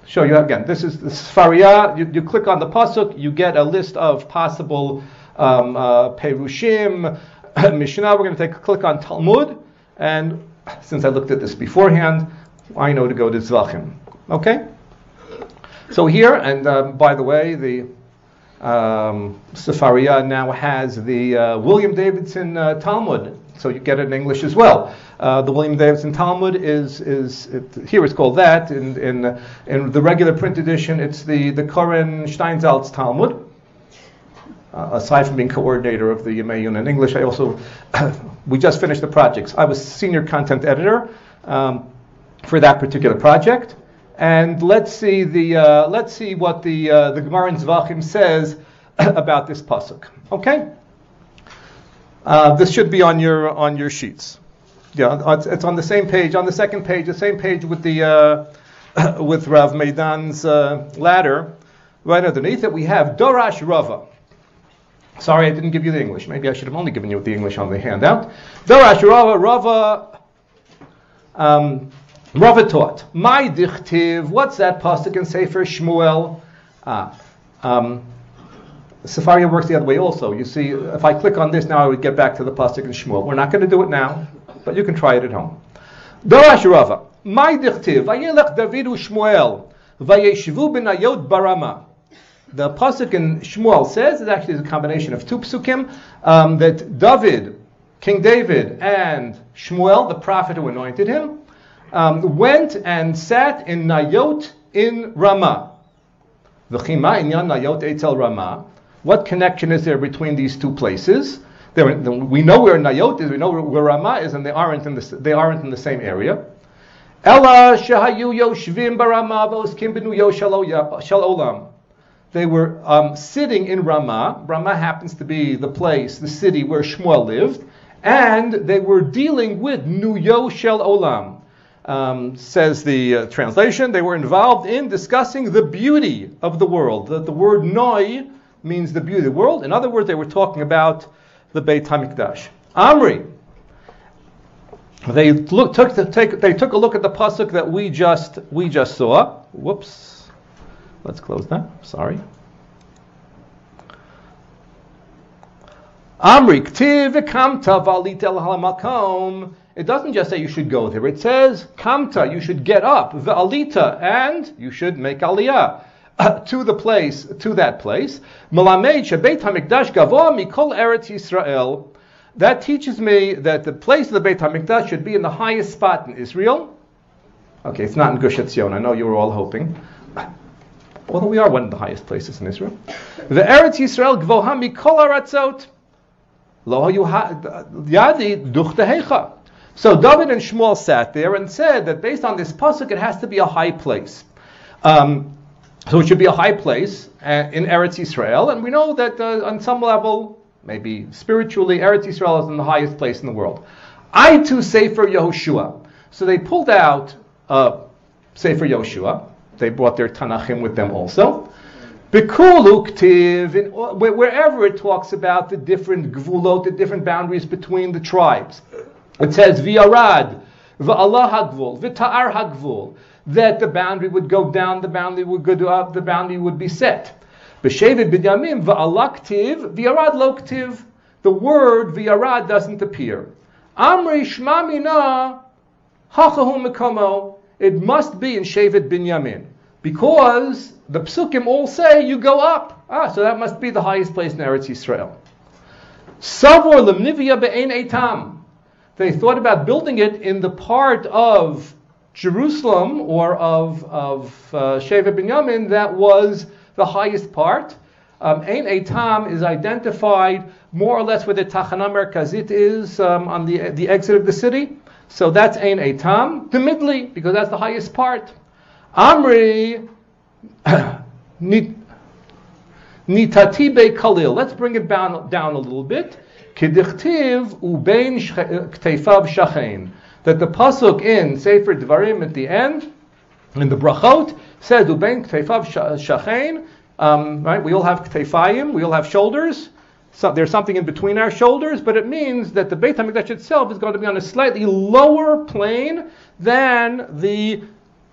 show you again. This is the Sefaria. You, you click on the pasuk, you get a list of possible um, uh, perushim, Mishnah. We're going to take a click on Talmud, and since I looked at this beforehand, I know to go to Zvachim. Okay? So here, and uh, by the way, the um, Sefaria now has the uh, William Davidson uh, Talmud, so you get it in English as well. Uh, the William Davidson Talmud is is it, here it's called that. In in in the regular print edition, it's the the Koren Steinsaltz Talmud. Uh, aside from being coordinator of the Yemei in English, I also we just finished the projects. I was senior content editor um, for that particular project, and let's see the uh, let's see what the uh, the Gemara in Zvachim says about this pasuk. Okay, uh, this should be on your on your sheets. Yeah, it's, it's, on the same page, on the second page, the same page with the uh, with Rav Meidan's uh, ladder. Right underneath it, we have Dorash Rava. Sorry, I didn't give you the English. Maybe I should have only given you the English on the handout. Darash Rava, Rava, um, Rava taught. My dichtiv, what's that pasuk in Sefer Shmuel? Ah, um, Sefaria works the other way also. You see, if I click on this now, I would get back to the pasuk in Shmuel. We're not going to do it now, but you can try it at home. Darash Rava, my dichtiv, vayelech David Shmuel, vayeshvu benayot barama the pasuk in Shmuel says it actually is a combination of two psukim um, that David, King David, and Shmuel, the prophet who anointed him, um, went and sat in Nayot in Ramah. V'chima inyan Nayot etzel Ramah. What connection is there between these two places? We know where Nayot is, we know where Ramah is, and they aren't in the, they aren't in the same area. Ella shahayu yoshvim barama v'oskim yoshal olam they were um, sitting in Ramah. Ramah happens to be the place, the city where Shmuel lived, and they were dealing with Nuyo Shel Olam. Um, says the uh, translation, they were involved in discussing the beauty of the world. The, the word Noi means the beauty of the world. In other words, they were talking about the Beit Hamikdash. Amri, they look, took, the, take, they took a look at the pasuk that we just we just saw. Whoops. Let's close that. Sorry. Amri kamta valit el halamakom. It doesn't just say you should go there. It says kamta, you should get up, The alita, and you should make aliyah. Uh, to the place, to that place. Mikol eretz Yisrael. That teaches me that the place of the Beit Hamikdash should be in the highest spot in Israel. Okay, it's not in Gush Etzion. I know you were all hoping although we are one of the highest places in Israel. The Eretz Yisrael mikol lo yadi duchtehecha. So David and Shmuel sat there and said that based on this pasuk, it has to be a high place. Um, so it should be a high place uh, in Eretz Yisrael, and we know that uh, on some level, maybe spiritually, Eretz Yisrael is in the highest place in the world. I too say for Yehoshua. So they pulled out uh, Sefer Yehoshua, they brought their Tanachim with them also. Bekuluktiv, wherever it talks about the different gvulot, the different boundaries between the tribes. It says V'yarad, V'Allah Hagvul, V'Ta'ar Hagvul. that the boundary would go down, the boundary would go up, the boundary would be set. B'shevet Binyamin v'alaktiv v'yarad loktiv. The word v'yarad doesn't appear. Amri shmamina hachahu mekomo. It must be in Shevet Binyamin because the psukim all say you go up. Ah, so that must be the highest place in Eretz Yisrael. Savor lemnivia be'ein etam. They thought about building it in the part of Jerusalem or of, of uh, Shevet Binyamin that was the highest part. Um, Ein Etam is identified more or less where the Tachana Merkazit is um, on the, the exit of the city. So that's Ein Etam. The Midli, because that's the highest part. Amri Nitati Be Kalil. Let's bring it down, down a little bit. Kidichtiv Ubein Kteifav Shachain. That the Pasuk in Sefer Dvarim at the end, in the Brachot, says Ubein Kteifav Shachain um, right? We all have ktefayim, we all have shoulders. So there's something in between our shoulders, but it means that the Beit HaMikdash itself is going to be on a slightly lower plane than the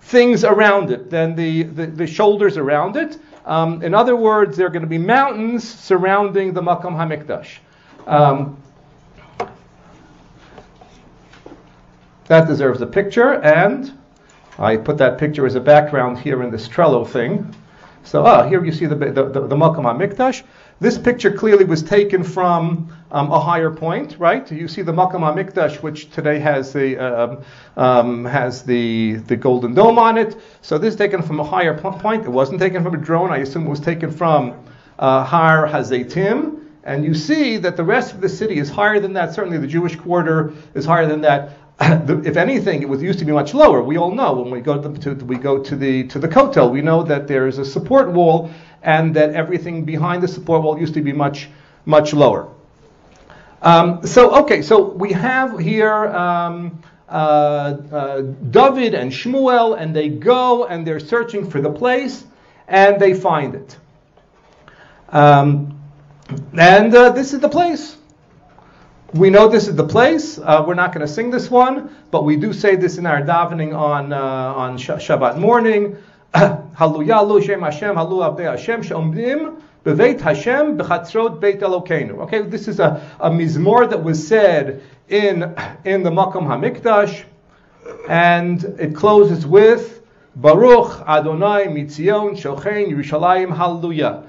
things around it, than the, the, the shoulders around it. Um, in other words, there are going to be mountains surrounding the Makam HaMikdash. Um, that deserves a picture, and I put that picture as a background here in this Trello thing. So ah, here you see the, the, the, the. This picture clearly was taken from um, a higher point, right? You see the Malkam HaMikdash, which today has the uh, um, has the the golden dome on it. So this is taken from a higher point. It wasn't taken from a drone. I assume it was taken from uh, Har Hazeitim. And you see that the rest of the city is higher than that. Certainly, the Jewish quarter is higher than that. if anything, it was used to be much lower. We all know when we go to, to, we go to the to the we know that there is a support wall, and that everything behind the support wall used to be much much lower. Um, so okay, so we have here um, uh, uh, David and Shmuel, and they go and they're searching for the place, and they find it. Um, and uh, this is the place. We know this is the place. Uh, we're not going to sing this one, but we do say this in our davening on uh, on Shabbat morning. Halu Shem Hashem Halu Abdei Hashem Shomdim Hashem Bechatzrot Beit Elokeinu. Okay, this is a, a mizmor that was said in in the Makom Hamikdash, and it closes with Baruch Adonai Mitzion Shochein Yerushalayim Hallelujah.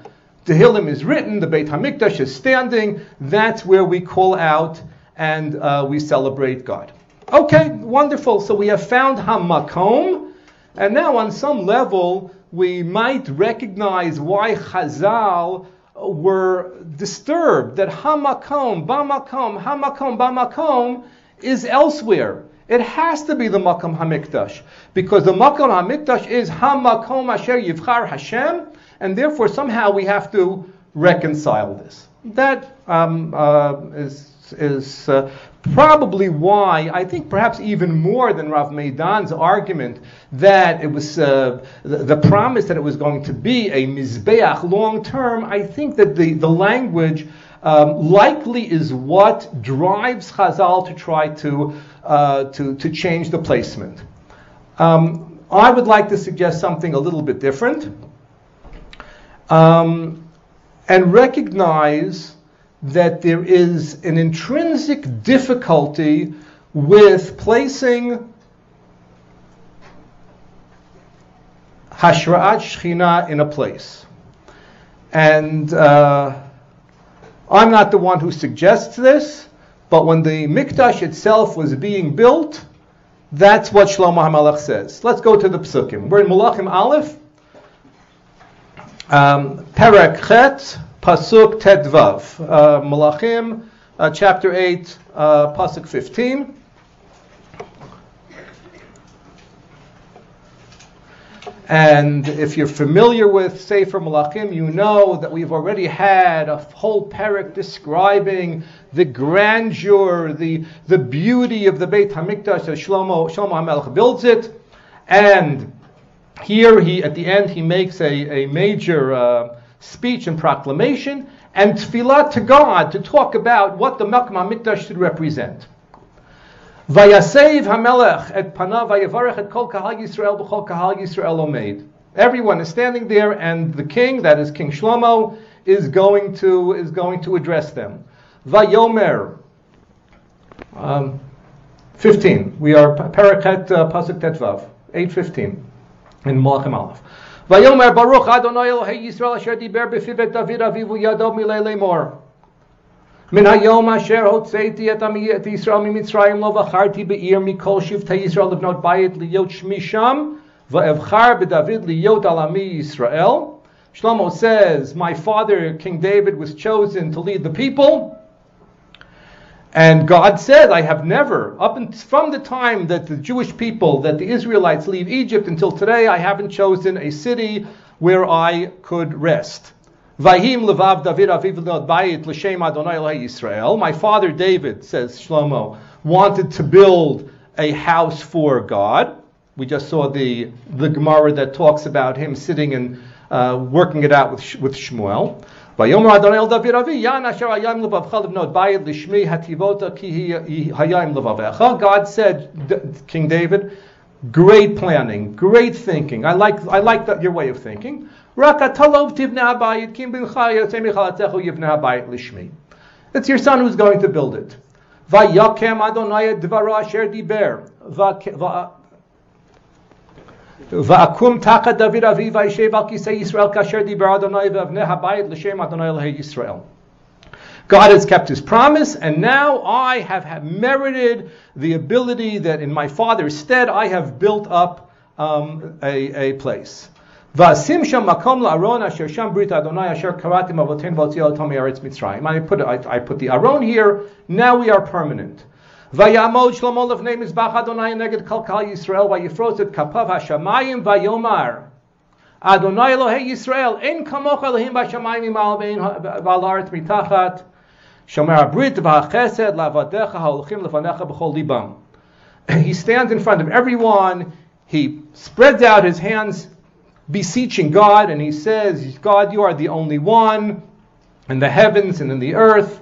Tehillim is written, the Beit HaMikdash is standing. That's where we call out and uh, we celebrate God. Okay, wonderful. So we have found Hamakom, and now on some level we might recognize why Chazal were disturbed that Hamakom, Bamakom, Hamakom, Bamakom is elsewhere. It has to be the Makom Hamikdash because the Makom Hamikdash is Hamakom Asher Yivchar Hashem, and therefore somehow we have to reconcile this. That um, uh, is is uh, probably why I think perhaps even more than Rav Meidan's argument that it was uh, the, the, promise that it was going to be a mizbeach long term. I think that the the language. Um, likely is what drives Chazal to try to, uh, to, to change the placement. Um, I would like to suggest something a little bit different um, and recognize that there is an intrinsic difficulty with placing Hashra'at Shechina in a place. And uh, I'm not the one who suggests this, but when the Mikdash itself was being built, that's what Shlomo HaMelech says. Let's go to the Psukim. We're in Malachim Aleph, um, Perek Chet, Pasuk Tedvav, uh, Malachim, uh, chapter 8, uh, Pasuk 15. And if you're familiar with Sefer Malachim, you know that we've already had a whole parak describing the grandeur, the, the beauty of the Beit HaMikdash as Shlomo, Shlomo HaMelech builds it. And here, he at the end, he makes a, a major uh, speech and proclamation and tefillah to God to talk about what the Makam Mikdash should represent. Vayasev Hamelech et panav vayavarech et kol kahal Yisrael b'chol kahal Yisrael omeid. Everyone is standing there, and the king, that is King Shlomo, is going to is going to address them. Vayomer. Um, 15. We are Parachet uh, Pasuk Tetvav. 8.15 in Malachim Aleph. Vayomer Baruch Adonai Elohei Yisrael asher diber befivet David avivu yado milei lemor. מן היום אשר הוצאתי את עמי את ישראל ממצרים לא בחרתי בעיר מכל שבטי ישראל לבנות בית להיות שמי שם ואבחר בדוד להיות על עמי ישראל. Shlomo says, my father, King David, was chosen to lead the people. and God said, I have never, up in, from the time that the Jewish people, that the Israelites leave Egypt until today, I haven't chosen a city where I could rest. Yisrael. My father David, says Shlomo, wanted to build a house for God. We just saw the, the Gemara that talks about him sitting and uh, working it out with, with Shmuel. ויאמר אדוני אל דוד אבי, יען אשר היה עם לבבך לבנות בית לשמי הטיבותה כי היה עם לבבך. God said, King David, great planning, great thinking. I like, I like that, your way of thinking. רק אתה לא תבנה הבית, כי אם בנך יוצא מחלתך הוא יבנה הבית לשמי. It's your son who's going to build it. ויקם אדוני את דברו אשר דיבר. Va'akum David avi va'yishev al kisei Yisrael kasher dibar Adonai habayit l'shem Adonai Yisrael. God has kept his promise, and now I have, have merited the ability that in my father's stead I have built up um, a, a place. Vasim sham makom la'aron asher sham brit Adonai asher karatim avotin v'otziel tami eretz Mitzrayim. I put, I put the Aron here, now we are permanent. Vayamod Shlomo lefnei mizbach Adonai neged kalkal Yisrael vayifroz et kapav hashamayim vayomar Adonai Elohei Yisrael en kamocha Elohim b'shamayim imal ve'en v'alaret mitachat shomer abrit v'achesed lavadecha ha'olchim lefanecha b'chol libam He stands in front of everyone. He spreads out his hands, beseeching God, and he says, God, you are the only one in the heavens and in the earth.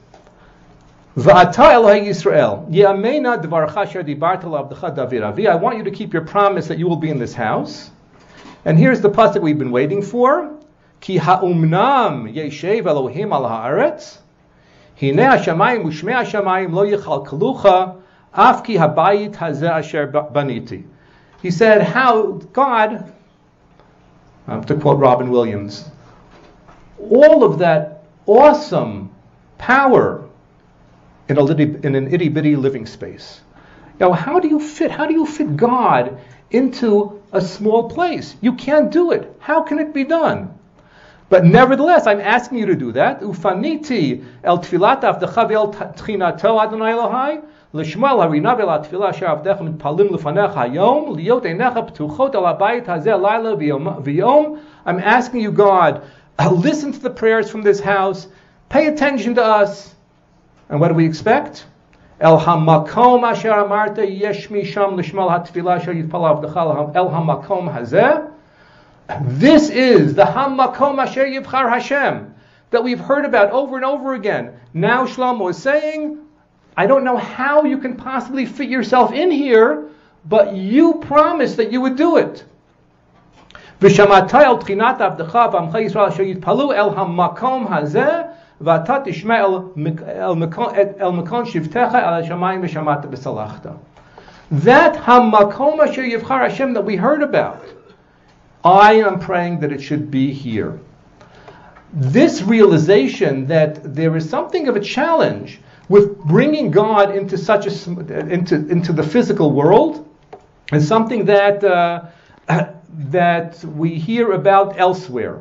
I want you to keep your promise that you will be in this house. And here's the pasuk we've been waiting for. Ki ha'umnam yeshev Elohim al haaretz. Hine hashamayim ushme hashamayim lo af ki habayit hazeh asher baniti. He said, how God, have to quote Robin Williams, all of that awesome power in, a litty, in an itty bitty living space. Now, how do you fit? How do you fit God into a small place? You can't do it. How can it be done? But nevertheless, I'm asking you to do that. Ufaniti el tfilat avdecha ve'el tchinato Adonai Elohai לשמוע לרינה ולתפילה אשר עבדיך מתפללים לפניך היום, להיות עיניך פתוחות על הבית הזה לילה ויום. I'm asking you, God, listen to the prayers from this house, pay attention to us, and what do we expect? El hamakom asher amarta yesh misham l'shmal hatfilah asher yitpal avdechal el hamakom hazeh. This is the hamakom asher yivchar Hashem that we've heard about over and over again. Now Shlomo is saying, I don't know how you can possibly fit yourself in here, but you promised that you would do it. V'shamatay el tchinat avdecha v'amcha Yisrael asher yitpalu el hamakom hazeh ואתה תשמע אל מקום שבטך אל השמיים ושמעת וסלחת. That hamakom asher yivchar Hashem that we heard about, I am praying that it should be here. This realization that there is something of a challenge with bringing God into such a into into the physical world is something that uh, that we hear about elsewhere.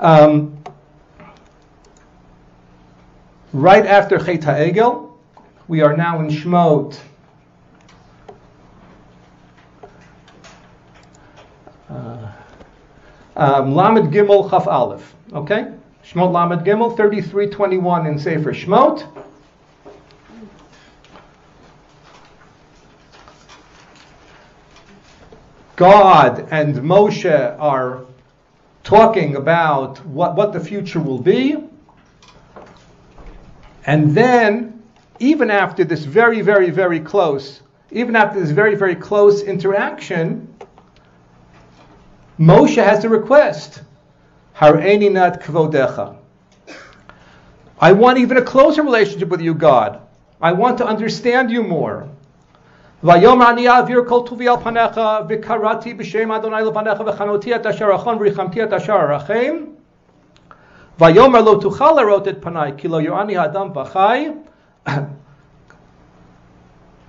Um, right after Chet Egel, We are now in Shmot. Uh, um, Lamed Gimel Chaf Aleph. Okay? Shmot Lamed Gimel, 3321 in Sefer Shmot. God and Moshe are talking about what, what the future will be. And then, even after this very, very, very close, even after this very, very close interaction, Moshe has a request. Har'eni nat kvodecha. I want even a closer relationship with you, God. I want to understand you more. ויאמר אני אעביר כל טובי על פניך, וקראתי בשם אדוני לפניך, וחנותי את אשר אחון, וריחמתי את אשר ארחם. Vayomer lo tuchal erotet panai kilo yoani hadam v'chai.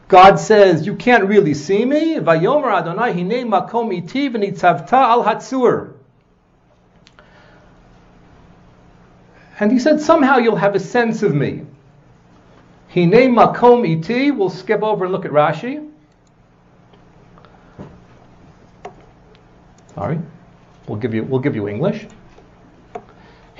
God says, you can't really see me. Vayomer Adonai hinei makom iti v'nitzavta al hatzur. And he said, somehow you'll have a sense of me. Hinei makom iti. We'll skip over and look at Rashi. Sorry, we'll give you we'll give you English.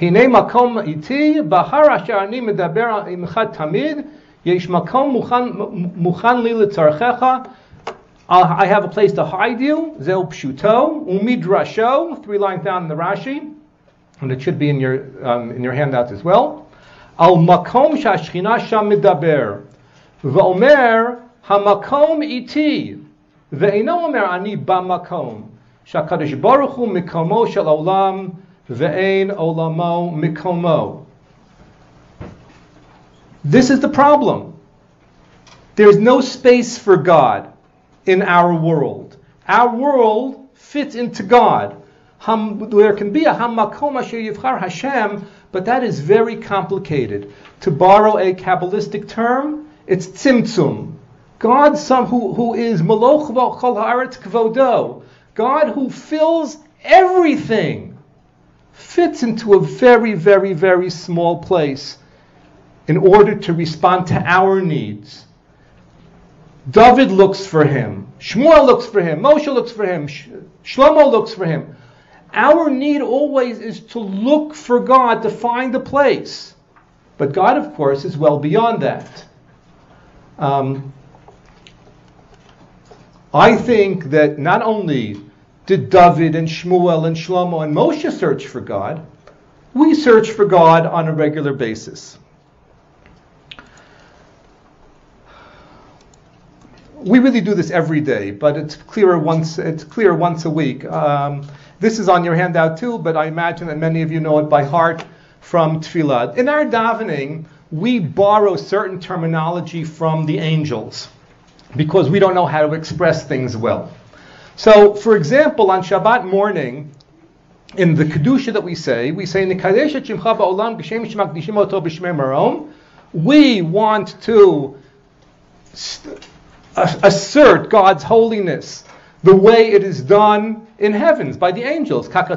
Hine makom iti bahar asher ani medaber imcha tamid yesh makom muchan li letzarchecha. I have a place to hide you. Zeu pshuto umidrasho. Three lines down in the Rashi, and it should be in your um, in your handout as well. על מקום שהשכינה שם מדבר, ואומר, המקום איתי, ואינו אומר אני במקום, שהקדוש ברוך הוא מקומו של עולם, Ve'ein olamo mikomo. This is the problem. There's no space for God in our world. Our world fits into God. there can be a hamakom asher yivchar Hashem, but that is very complicated. To borrow a Kabbalistic term, it's tzimtzum. God some, who, who is maloch kvodo, God who fills everything fits into a very, very, very small place in order to respond to our needs. David looks for him. Shmuel looks for him. Moshe looks for him. Shlomo looks for him. Our need always is to look for God to find the place. But God, of course, is well beyond that. Um, I think that not only did David and Shmuel and Shlomo and Moshe search for God, we search for God on a regular basis. We really do this every day, but it's clearer once. It's clear once a week. Um, this is on your handout too, but I imagine that many of you know it by heart from Tefillah. In our davening, we borrow certain terminology from the angels because we don't know how to express things well. So, for example, on Shabbat morning, in the Kedusha that we say, we say, in the kedusha, we want to assert God's holiness the way it is done in heavens by the angels. A pasuk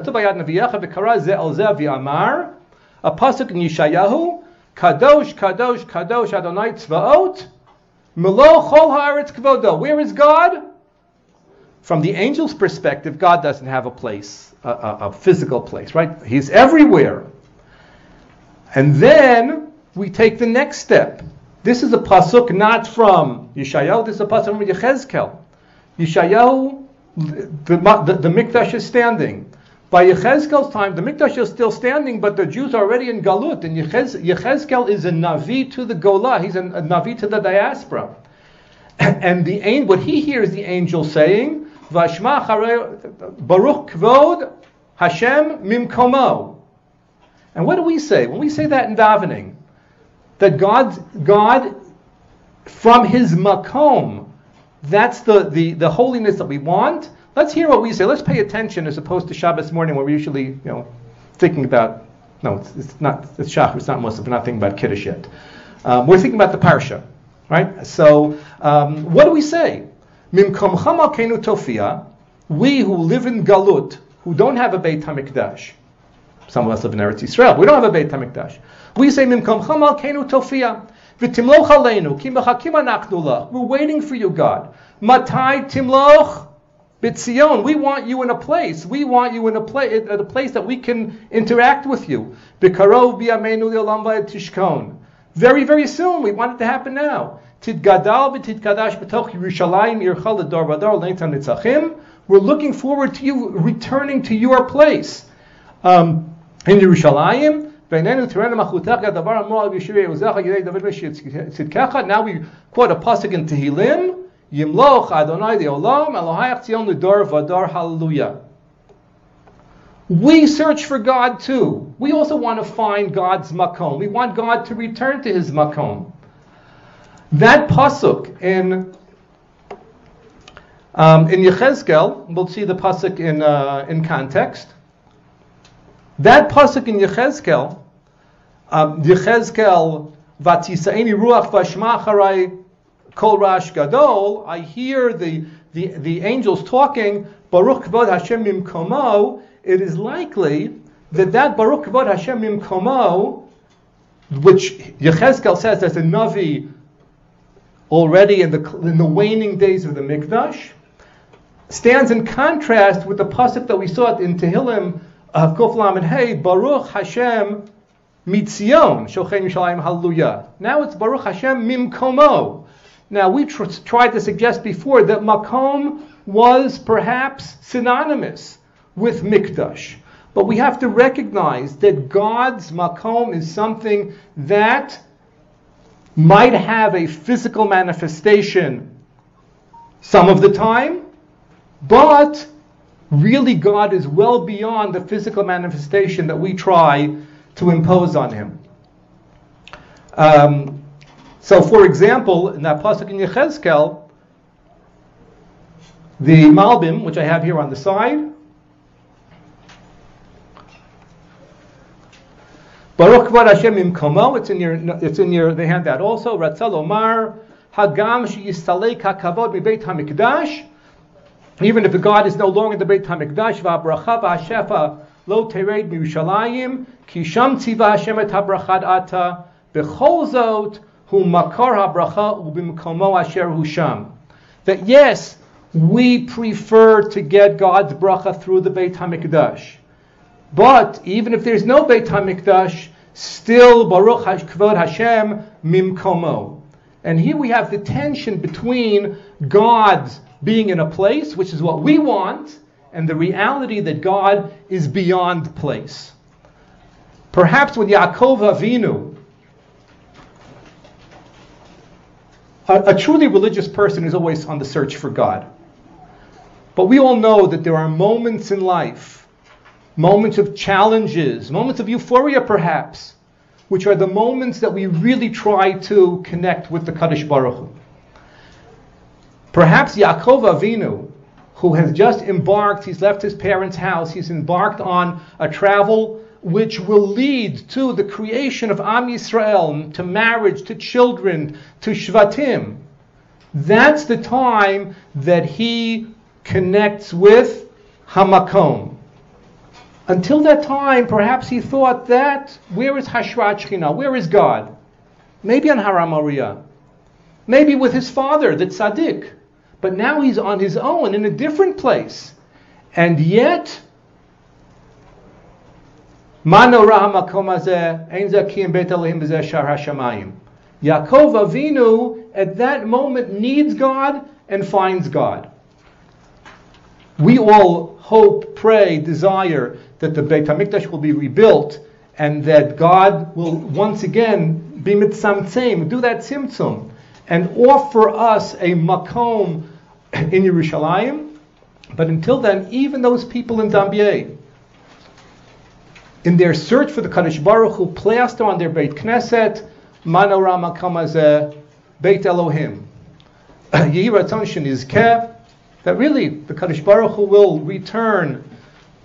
in Yeshayahu, Kadosh, Kadosh, Kadosh Adonai Tzvaot, Melo Chol Haaretz Kvodo. Where is God? From the angel's perspective, God doesn't have a place, a, a, a physical place, right? He's everywhere. And then we take the next step. This is a pasuk not from Yeshayahu, this is a pasuk from Yechezkel. Yeshayahu, the, the, the Mikdash is standing. By Yechezkel's time, the Mikdash is still standing, but the Jews are already in Galut, and Yechez, Yechezkel is a Navi to the Golah, he's a, a Navi to the diaspora. And the what he hears the angel saying, Vashma Baruch Kvod Hashem Mimkomo. And what do we say? When we say that in davening, that God, God from his makom, that's the, the, the holiness that we want. Let's hear what we say. Let's pay attention as opposed to Shabbos morning where we're usually, you know, thinking about, no, it's, it's not, it's Shach, it's not Muslim, we're not thinking about Kiddush yet. Um, we're thinking about the Parsha, right? So, um, what do we say? Mimkom kenu tofia, we who live in Galut, who don't have a Beit HaMikdash, some of us live in Eretz Yisrael, we don't have a Beit HaMikdash. We say, Mimkom kenu tofia. V'timloch aleinu, ki We're waiting for you, God. Matai timloch? B'tzion, we want you in a place. We want you in a place, at a place that we can interact with you. B'karov b'yameinu li'olam tishkon. Very, very soon. We want it to happen now. Tidgadal v'tidkadash b'toch Yerushalayim. We're looking forward to you returning to your place. Um, in Yerushalayim, now we quote a pasuk in Tehillim, Yimloch Adonai Lidor Hallelujah. We search for God too. We also want to find God's makom. We want God to return to His makom. That pasuk in um, in Yechezkel, we'll see the pasuk in uh, in context. That pasuk in Yechezkel, um, Yechezkel vatisaini ruach vashmacharai kol rash gadol. I hear the, the the angels talking. Baruch kvod Hashem mimkomo. It is likely that that Baruch kvod Hashem mimkomo, which Yechezkel says as a navi already in the in the waning days of the Mikdash, stands in contrast with the pasuk that we saw in Tehillim uh, Kuf and Hey, Baruch Hashem Mitzion, Shochen Yishalayim Hallelujah. Now it's Baruch Hashem Mimkomo. Now we tr- tried to suggest before that Makom was perhaps synonymous with Mikdash. But we have to recognize that God's Makom is something that might have a physical manifestation some of the time, but really God is well beyond the physical manifestation that we try to impose on him. Um, so, for example, in that pasuk in Yechezkel, the Malbim, which I have here on the side, Baruch Kvod Hashem Imkomo, it's in your, it's in your, they have that also. Ratzal Omar, Hagam Sheyistalek HaKavod Mibeit HaMikdash, even if God is no longer the Beit Hamikdash, v'abracha v'ashefa lo tered miYushalayim, ki sham tziva Hashem et habrachad ata, b'chol zot hu makar habracha u'bimkomo asher hu sham. That yes, we prefer to get God's bracha through the Beit Hamikdash. But even if there's no Beit Hamikdash, still Baruch Kvod Hashem mimkomo. And here we have the tension between God's being in a place, which is what we want, and the reality that God is beyond place. Perhaps with Yaakov Avinu, a, a truly religious person is always on the search for God. But we all know that there are moments in life, moments of challenges, moments of euphoria perhaps, which are the moments that we really try to connect with the Kadosh Baruch Hu. Perhaps Yaakov Avinu, who has just embarked, he's left his parents' house, he's embarked on a travel which will lead to the creation of Am Yisrael, to marriage, to children, to Shvatim. That's the time that he connects with Hamakom. Until that time, perhaps he thought that where is Hashrat Shechina? Where is God? Maybe on Har HaMoriah. Maybe with his father, the tzaddik. But now he's on his own in a different place. And yet, Yaakov Avinu at that moment needs God and finds God. We all hope, pray, desire that the Beit HaMikdash will be rebuilt and that God will once again be mitzamtzim, do that tzimtzum, and offer us a makom in Yerushalayim. But until then, even those people in Dambier, in their search for the Kadosh Baruch Hu, plaster on their Beit Knesset, Manorama Kamazeh, Beit Elohim. Yehiraton is Kev, that really the Kadosh Baruch Hu will return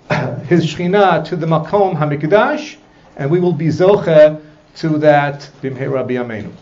his Shekhinah to the Makom HaMikdash, and we will be Zoche to that Bimhei Rabbi Amenu.